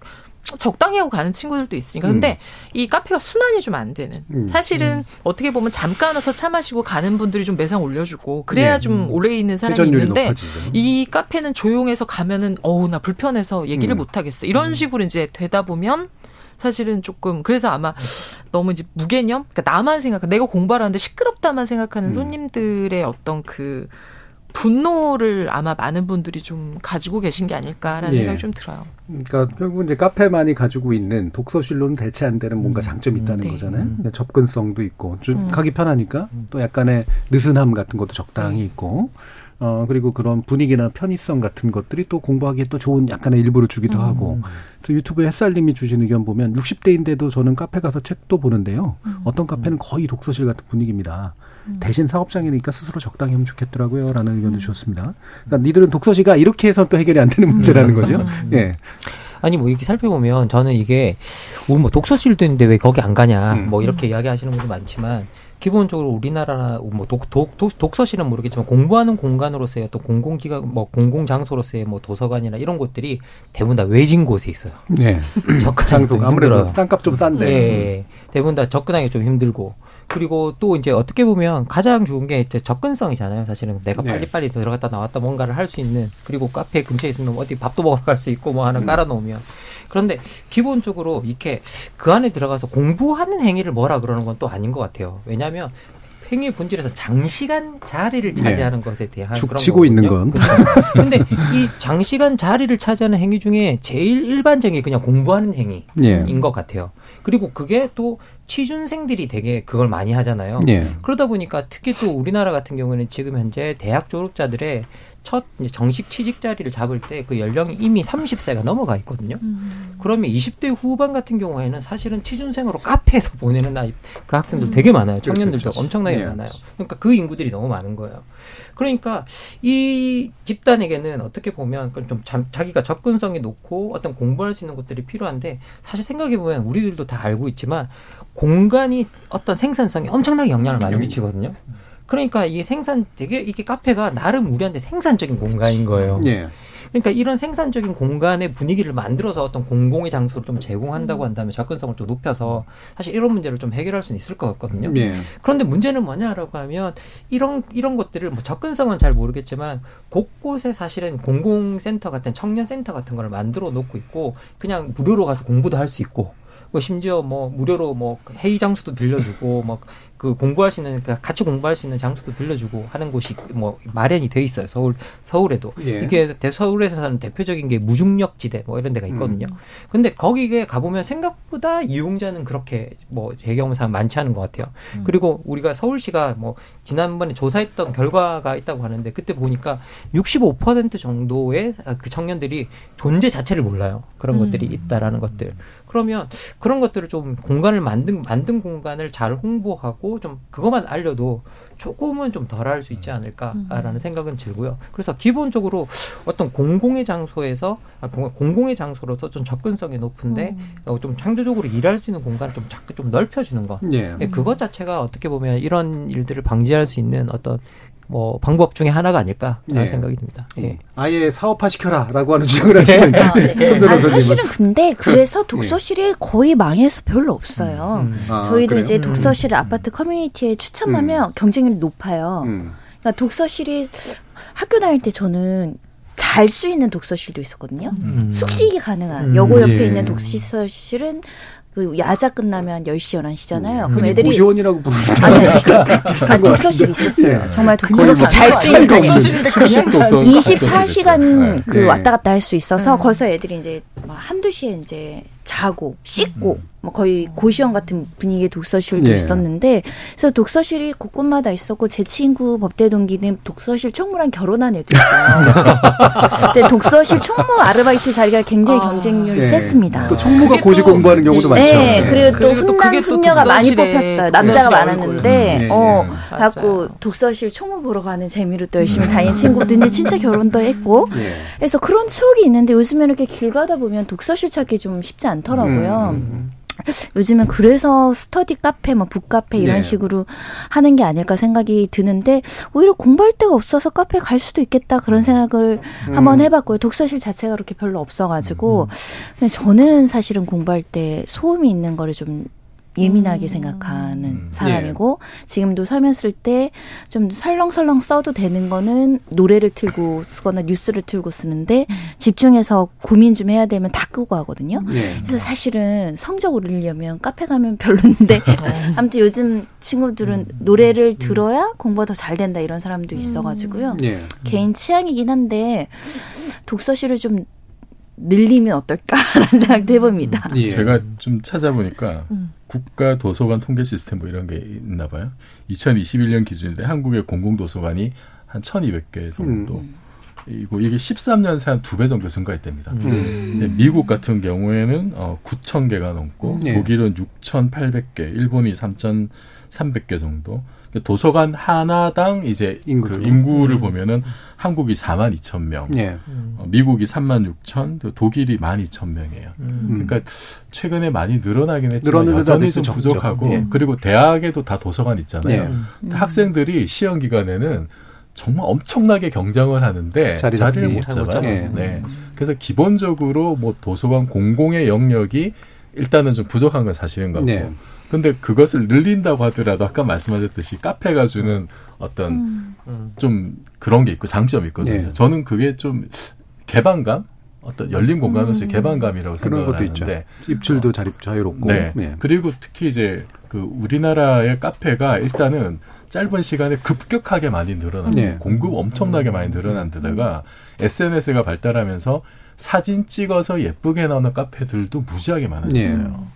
적당히 하고 가는 친구들도 있으니까. 근데 이 카페가 순환이 좀 안 되는. 음. 사실은 어떻게 보면 잠깐 와서 차 마시고 가는 분들이 좀 매상 올려주고 그래야 네. 좀 오래 있는 사람이 있는데 높아지죠. 이 카페는 조용해서 가면은 어우 나 불편해서 얘기를 음. 못 하겠어. 이런 식으로 이제 되다 보면 사실은 조금 그래서 아마 너무 이제 무개념, 그러니까 나만 생각, 내가 공부를 하는데 시끄럽다만 생각하는 음. 손님들의 어떤 그 분노를 아마 많은 분들이 좀 가지고 계신 게 아닐까라는 예. 생각이 좀 들어요. 그러니까 결국 이제 카페만이 가지고 있는 독서실로는 대체 안 되는 뭔가 장점이 있다는 네. 거잖아요. 그러니까 접근성도 있고 좀 음. 가기 편하니까 또 약간의 느슨함 같은 것도 적당히 있고 어 그리고 그런 분위기나 편의성 같은 것들이 또 공부하기에 또 좋은 약간의 일부를 주기도 음. 하고 그래서 유튜브에 햇살님이 주신 의견 보면 60대인데도 저는 카페 가서 책도 보는데요. 음. 어떤 카페는 거의 독서실 같은 분위기입니다. 대신 사업장이니까 스스로 적당히 하면 좋겠더라고요. 라는 음. 의견도 주셨습니다. 그러니까 니들은 독서시가 이렇게 해서 또 해결이 안 되는 문제라는 거죠. 음. 예. 아니 뭐 이렇게 살펴보면 저는 이게 우리 뭐 독서실도 있는데 왜 거기 안 가냐 음. 뭐 이렇게 이야기하시는 분도 많지만 기본적으로 우리나라 뭐 독 독, 독, 독서실은 모르겠지만 공부하는 공간으로서의 어떤 공공기관 뭐 공공 장소로서의 뭐 도서관이나 이런 곳들이 대부분 다 외진 곳에 있어요. 네. <clears throat> 접근하기 장소가 좀 아무래도 힘들어요. 땅값 좀 싼데. 예, 예. 대부분 다 접근하기 좀 힘들고 그리고 또 이제 어떻게 보면 가장 좋은 게 이제 접근성이잖아요. 사실은 내가 네. 빨리빨리 들어갔다 나왔다 뭔가를 할 수 있는 그리고 카페 근처에 있으면 어디 밥도 먹으러 갈 수 있고 뭐 음. 하나 깔아놓으면 그런데 기본적으로 이렇게 그 안에 들어가서 공부하는 행위를 뭐라 그러는 건 또 아닌 것 같아요. 왜냐하면 행위 본질에서 장시간 자리를 차지하는 것에 대한 네. 죽 그런 치고 있는 건. 거거든요. 근데 이 장시간 자리를 차지하는 행위 중에 제일 일반적인 게 그냥 공부하는 행위. 예. 인것 같아요. 그리고 그게 또 취준생들이 되게 그걸 많이 하잖아요. 예. 그러다 보니까 특히 또 우리나라 같은 경우에는 지금 현재 대학 졸업자들의 첫 이제 정식 취직 자리를 잡을 때 그 연령이 이미 30세가 넘어가 있거든요. 그러면 20대 후반 같은 경우에는 사실은 취준생으로 카페에서 <laughs> 보내는 나이 그 학생들 되게 많아요. 청년들도 그렇죠. 엄청나게 예. 많아요. 그러니까 그 인구들이 너무 많은 거예요. 그러니까 이 집단에게는 어떻게 보면 그좀 자, 자기가 접근성이 높고 어떤 공부할 수 있는 것들이 필요한데 사실 생각해 보면 우리들도 다 알고 있지만 공간이 어떤 생산성에 엄청나게 영향을 많이 미치거든요. 그러니까 이 생산 되게 이게 카페가 나름 우리한테 생산적인 공간인 거예요. 예. 그러니까 이런 생산적인 공간의 분위기를 만들어서 어떤 공공의 장소를 좀 제공한다고 한다면 접근성을 좀 높여서 사실 이런 문제를 좀 해결할 수는 있을 것 같거든요. 예. 그런데 문제는 뭐냐라고 하면 이런 이런 것들을 뭐 접근성은 잘 모르겠지만 곳곳에 사실은 공공센터 같은 청년센터 같은 걸 만들어 놓고 있고 그냥 무료로 가서 공부도 할 수 있고 뭐 심지어 뭐 무료로 뭐 회의 장소도 빌려주고 뭐 그 공부할 수 있는 그러니까 같이 공부할 수 있는 장소도 빌려주고 하는 곳이 뭐 마련이 돼 있어요 서울 서울에도 예. 이게 대- 서울에서는 대표적인 게 무중력지대 뭐 이런 데가 있거든요. 근데 거기에 가보면 생각보다 이용자는 그렇게 뭐제 경험상 많지 않은 것 같아요. 그리고 우리가 서울시가 뭐 지난번에 조사했던 결과가 있다고 하는데 그때 보니까 65% 정도의 그 청년들이 존재 자체를 몰라요. 그런 음. 것들이 있다라는 것들. 그러면 그런 것들을 좀 공간을 만든 만든 공간을 잘 홍보하고 좀 그것만 알려도 조금은 좀 덜할 수 있지 않을까라는 음. 생각은 들고요. 그래서 기본적으로 어떤 공공의 장소에서 아, 공- 공공의 장소로서 좀 접근성이 높은데 음. 어, 좀 창조적으로 일할 수 있는 공간을 좀 자꾸 좀 넓혀주는 것. 예. 예, 그것 자체가 어떻게 보면 이런 일들을 방지할 수 있는 어떤 뭐 방법 중에 하나가 아닐까 라는 예. 생각이 듭니다. 예. 아예 사업화 시켜라라고 하는 주장을 하시는 아, 네. 손 아, 변호사님은 사실은 근데 그래서 독서실이 거의 망할 수 별로 없어요. 음. 아, 저희도 그래요? 이제 독서실 아파트 커뮤니티에 추첨하면 경쟁률이 높아요. 음. 그러니까 독서실이 학교 다닐 때 저는 잘 수 있는 독서실도 있었거든요. 음. 숙식이 가능한 음, 여고 옆에 예. 있는 독서실은 그 야자 끝나면 10시, 11시잖아요. 그럼 애들이 고시원이라고 부르는 아니, 비슷한 아, 독서실이 있었어요. 예. 정말 독서실 뭐잘수 있는 독서실인데 독서실. 숙식 독서 24시간 네. 그 네. 왔다 갔다 할 수 있어서 음. 거기서 애들이 이제 막 한두 시에 이제 자고 씻고 뭐 거의 고시원 같은 분위기의 독서실도 예. 있었는데 그래서 독서실이 곳곳마다 있었고 제 친구 법대 동기는 독서실 총무랑 결혼한 애도 있어요. <laughs> 근데 독서실 총무 아르바이트 자리가 굉장히 아. 경쟁률이 예. 셌습니다. 또 총무가 고시 또- 공부하는 경우도 많죠. 네, 예. 그리고 또 그리고 또 훈남 훈녀가 많이 뽑혔어요. 남자가 많았는데, 얼굴. 어, 음, 예. 갖고. 독서실 총무 보러 가는 재미로 또 열심히 다닌 친구도 있는데 진짜 결혼도 했고, 예. 그래서 그런 추억이 있는데 요즘에 이렇게 길 가다 보면 독서실 찾기 좀 쉽지 않더라고요. 음. 요즘은 그래서 스터디 카페, 뭐 북카페 이런 네. 식으로 하는 게 아닐까 생각이 드는데 오히려 공부할 데가 없어서 카페 갈 수도 있겠다 그런 생각을 한번 해봤고요. 독서실 자체가 그렇게 별로 없어가지고 근데 저는 사실은 공부할 때 소음이 있는 거를 좀 예민하게 생각하는 음. 사람이고 지금도 설명 쓸 때 좀 설렁설렁 써도 되는 거는 노래를 틀고 쓰거나 뉴스를 틀고 쓰는데 집중해서 고민 좀 해야 되면 다 끄고 하거든요. 예. 그래서 사실은 성적 올리려면 카페 가면 별론데 <laughs> 아무튼 요즘 친구들은 노래를 들어야 공부가 더 잘 된다 이런 사람도 있어가지고요. 예. 개인 취향이긴 한데 독서실을 좀 늘리면 어떨까라는 <laughs> 생각도 해봅니다. 예. 제가 좀 찾아보니까 음. 국가 도서관 통계 시스템 뭐 이런 게 있나 봐요. 2021년 기준인데 한국의 공공도서관이 한 1,200개 정도. 이고 이게 13년 새 한 두 배 정도 증가했답니다. 음. 근데 미국 같은 경우에는 어 9천 개가 넘고 예. 독일은 6,800개, 일본이 3,300개 정도. 그러니까 도서관 하나당 이제 인구죠. 그 인구를 보면은 한국이 4만 2천 명, 예. 어, 미국이 3만 6천, 또 독일이 1만 2천 명이에요. 음. 그러니까 최근에 많이 늘어나긴 했지만 여전히 좀. 부족하고 예. 그리고 대학에도 다 도서관 있잖아요. 예. 근데 학생들이 시험 기간에는 정말 엄청나게 경쟁을 하는데 자리 자리를 못 잡아요. 잡아요. 네. 그래서 기본적으로 뭐 도서관 공공의 영역이 일단은 좀 부족한 건 사실인 것 같고. 네. 근데 그것을 늘린다고 하더라도 아까 말씀하셨듯이 카페가 주는 어떤 음. 좀 그런 게 있고 장점이 있거든요. 네. 저는 그게 좀 개방감, 어떤 열린 공간으로서의 개방감이라고 그런 생각을 것도 있죠. 하는데 입출도 자리 자유롭고. 네. 예. 그리고 특히 이제 그 우리나라의 카페가 일단은 짧은 시간에 급격하게 많이 늘어나고 네. 공급 엄청나게 많이 늘어난 데다가 SNS가 발달하면서 사진 찍어서 예쁘게 나오는 카페들도 무지하게 많아졌어요.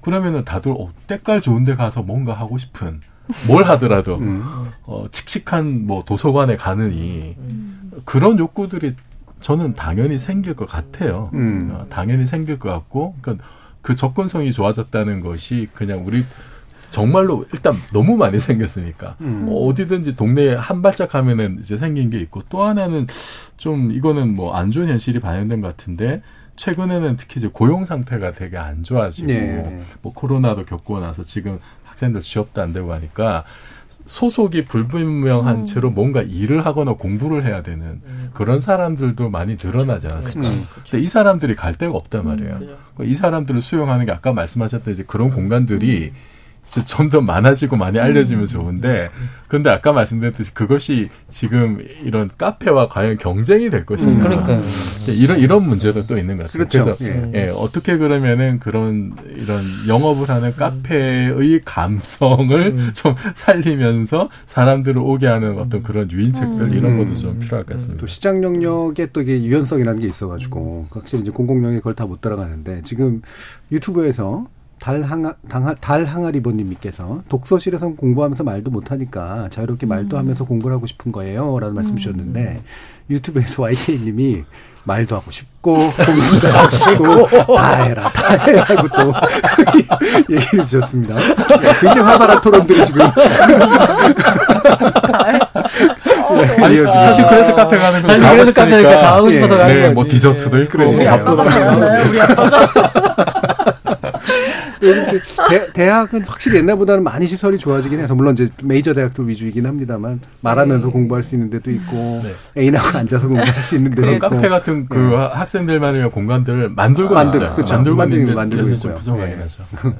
네. 그러면은 다들 어, 때깔 좋은데 가서 뭔가 하고 싶은 뭘 하더라도 음. 어, 칙칙한 뭐 도서관에 가느니 그런 욕구들이 저는 당연히 생길 것 같아요. 음. 어, 당연히 생길 것 같고, 그러니까 그 접근성이 좋아졌다는 것이 그냥 우리 정말로 일단 너무 많이 생겼으니까 음. 뭐 어디든지 동네에 한 발짝 하면은 이제 생긴 게 있고 또 하나는 좀 이거는 뭐 안 좋은 현실이 반영된 것 같은데 최근에는 특히 이제 고용 상태가 되게 안 좋아지고 네. 뭐 코로나도 겪고 나서 지금 학생들 취업도 안 되고 하니까 소속이 불분명한 채로 뭔가 일을 하거나 공부를 해야 되는 그런 사람들도 많이 늘어나지 않았을까. 음. 근데 이 사람들이 갈 데가 없단 말이에요. 그이 사람들을 수용하는 게 아까 말씀하셨던 이제 그런 공간들이 이제 좀 더 많아지고 많이 알려지면 좋은데, 근데 아까 말씀드렸듯이 그것이 지금 이런 카페와 과연 경쟁이 될 것인가. 음. 그러니까요. 이제 이런 이런 문제도 또 있는 것 같아요. 그렇죠. 래서 예. 예, 어떻게 그러면은 그런 이런 영업을 하는 카페의 감성을 좀 살리면서 사람들을 오게 하는 어떤 그런 유인책들 이런 것도 좀 필요할 것 같습니다. 또 시장 영역에 또 이게 유연성이라는 게 있어가지고 확실히 이제 공공 영역에 그걸 다 못 따라가는데 지금 유튜브에서 달항아, 당하, 달항아리보님께서 독서실에서 공부하면서 말도 못하니까 자유롭게 말도 하면서 공부를 하고 싶은 거예요. 라는 말씀 주셨는데 유튜브에서 <laughs> YK님이 말도 하고 싶고 공부도 <laughs> 하고 싶고 다 해라 다해 하고 또 <laughs> 얘기를 주셨습니다. 네, 굉장히 활발한 토론들이 지금 네, 아니, 이어지고 사실 그래서 카페 가는 거 아니, 가고 그래서 카페 싶으니까. 가고 싶어서 예, 가는 네, 거지. 뭐 디저트도 있고 뭐 그러니까요. 밥도 먹고 우리 아빠가 네, 대, 대학은 확실히 옛날보다는 많이 시설이 좋아지긴 해서 물론 이제 메이저 대학들 위주이긴 합니다만 말하면서 네. 공부할 수 있는 데도 있고 네. 애인하고 앉아서 공부할 수 있는 데도 그런 있고 카페 같은 그 네. 학생들만의 공간들을 만들고 만들- 있어요. 그렇죠. 만들고 만들고 있는지 만들고 그래서 좀 있고요. 부정하긴 네. 하죠. <laughs>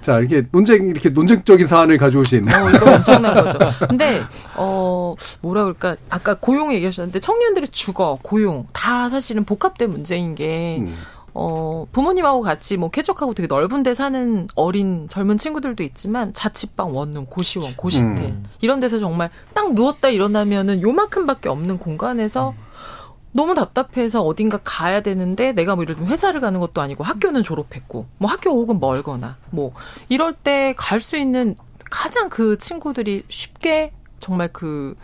자 이렇게 논쟁 이렇게 논쟁적인 사안을 가져오신 어, 이거 엄청난 거죠. 근데, 어, 뭐라 그럴까. 아까 고용 얘기하셨는데 청년들이 주거, 고용, 다 사실은 복합된 문제인 게, 음. 어, 부모님하고 같이 뭐 쾌적하고 되게 넓은 데 사는 어린 젊은 친구들도 있지만 자취방, 원룸, 고시원, 고시텔 음. 이런 데서 정말 딱 누웠다 일어나면은 요만큼밖에 없는 공간에서 너무 답답해서 어딘가 가야 되는데 내가 뭐 예를 들면 회사를 가는 것도 아니고 학교는 졸업했고 뭐 학교 혹은 멀거나 뭐 이럴 때 갈 수 있는 가장 그 친구들이 쉽게 정말 그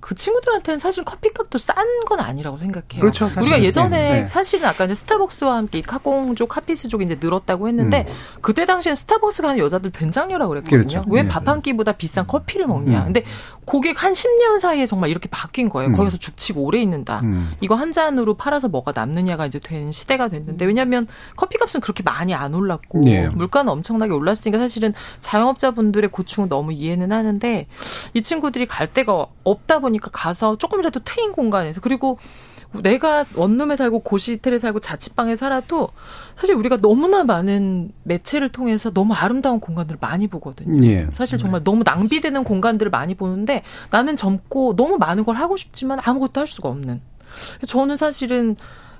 그 친구들한테는 사실 커피값도 싼 건 아니라고 생각해요. 그렇죠. 우리가 예전에 네, 네. 사실은 아까 이제 스타벅스와 함께 이 카공족, 카피스족이 이제 늘었다고 했는데 그때 당시엔 스타벅스 가는 여자들 된장녀라고 그랬거든요. 음. 그렇죠. 왜 네. 밥한 끼보다 비싼 커피를 먹냐. 음. 근데 고객 한 10년 사이에 정말 이렇게 바뀐 거예요. 음. 거기서 죽치고 오래 있는다. 음. 이거 한 잔으로 팔아서 뭐가 남느냐가 이제 된 시대가 됐는데 왜냐하면 커피값은 그렇게 많이 안 올랐고 예. 물가는 엄청나게 올랐으니까 사실은 자영업자분들의 고충은 너무 이해는 하는데 이 친구들이 갈 데가 없다 보니 까 가서 조금이라도 트인 공간에서 그리고 내가 원룸에 살고 고시텔에 살고 자취방에 살아도 사실 우리가 너무나 많은 매체를 통해서 너무 아름다운 공간들을 많이 보거든요. 예. 사실 정말 너무 낭비되는 공간들을 많이 보는데 나는 젊고 너무 많은 걸 하고 싶지만 아무것도 할 수가 없는. 저는 사실은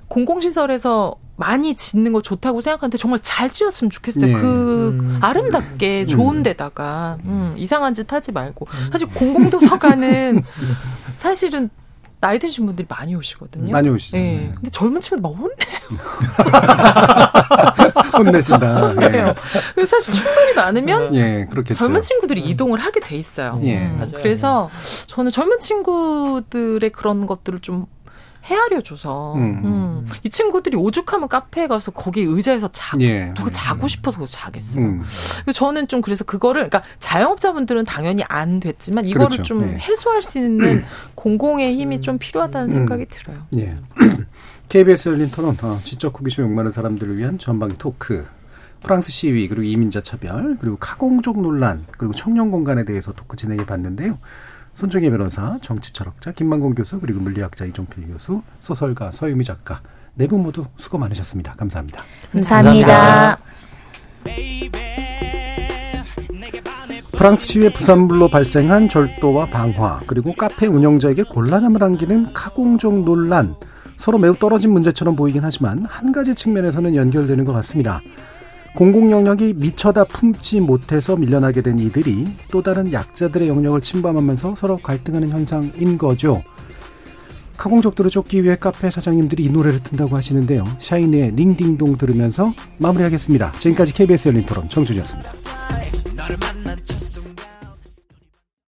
공공시설에서 많이 짓는 거 좋다고 생각하는데 정말 잘 지었으면 좋겠어요. 예. 그 음. 아름답게 좋은 데다가 음, 이상한 짓 하지 말고 사실 공공도서관은 <laughs> 사실은 나이 드신 분들이 많이 오시거든요. 많이 오시죠. 예. 네. 근데 젊은 친구들 막 혼내. 혼내신다. <laughs> 그래요. 예. 그래서 사실 충돌이 많으면 예, 그렇겠죠. 젊은 친구들이 이동을 하게 돼 있어요. 예. 음, 맞아요. 그래서 저는 젊은 친구들의 그런 것들을 좀 헤아려 줘서 음. 음. 이 친구들이 오죽하면 카페에 가서 거기 의자에서 자 예. 누가 자고 싶어서 거기서 자겠어요. 음. 저는 좀 그래서 그거를 그러니까 자영업자분들은 당연히 안 됐지만 이거를 그렇죠. 좀 네. 해소할 수 있는 <clears throat> 공공의 힘이 좀 필요하다는 음. 생각이 들어요. 예. <clears throat> KBS 열린 토론, 어, 지적 호기심 욕망하는 사람들을 위한 전방 토크. 프랑스 시위, 그리고 이민자 차별, 그리고 카공족 논란, 그리고 청년 공간에 대해서 토크 진행해 봤는데요. 손정혜 변호사, 정치 철학자, 김만공 교수, 그리고 물리학자 이종필 교수, 소설가 서유미 작가, 네 분 모두 수고 많으셨습니다. 감사합니다. 감사합니다. 프랑스 시위의 부산불로 발생한 절도와 방화, 그리고 카페 운영자에게 곤란함을 안기는 카공족 논란, 서로 매우 떨어진 문제처럼 보이긴 하지만 한 가지 측면에서는 연결되는 것 같습니다. 공공 영역이 미처다 품지 못해서 밀려나게 된 이들이 또 다른 약자들의 영역을 침범하면서 서로 갈등하는 현상인 거죠. 카공족들을 쫓기 위해 카페 사장님들이 이 노래를 튼다고 하시는데요. 샤이니의 링딩동 들으면서 마무리하겠습니다. 지금까지 KBS 열린 토론 정준이었습니다.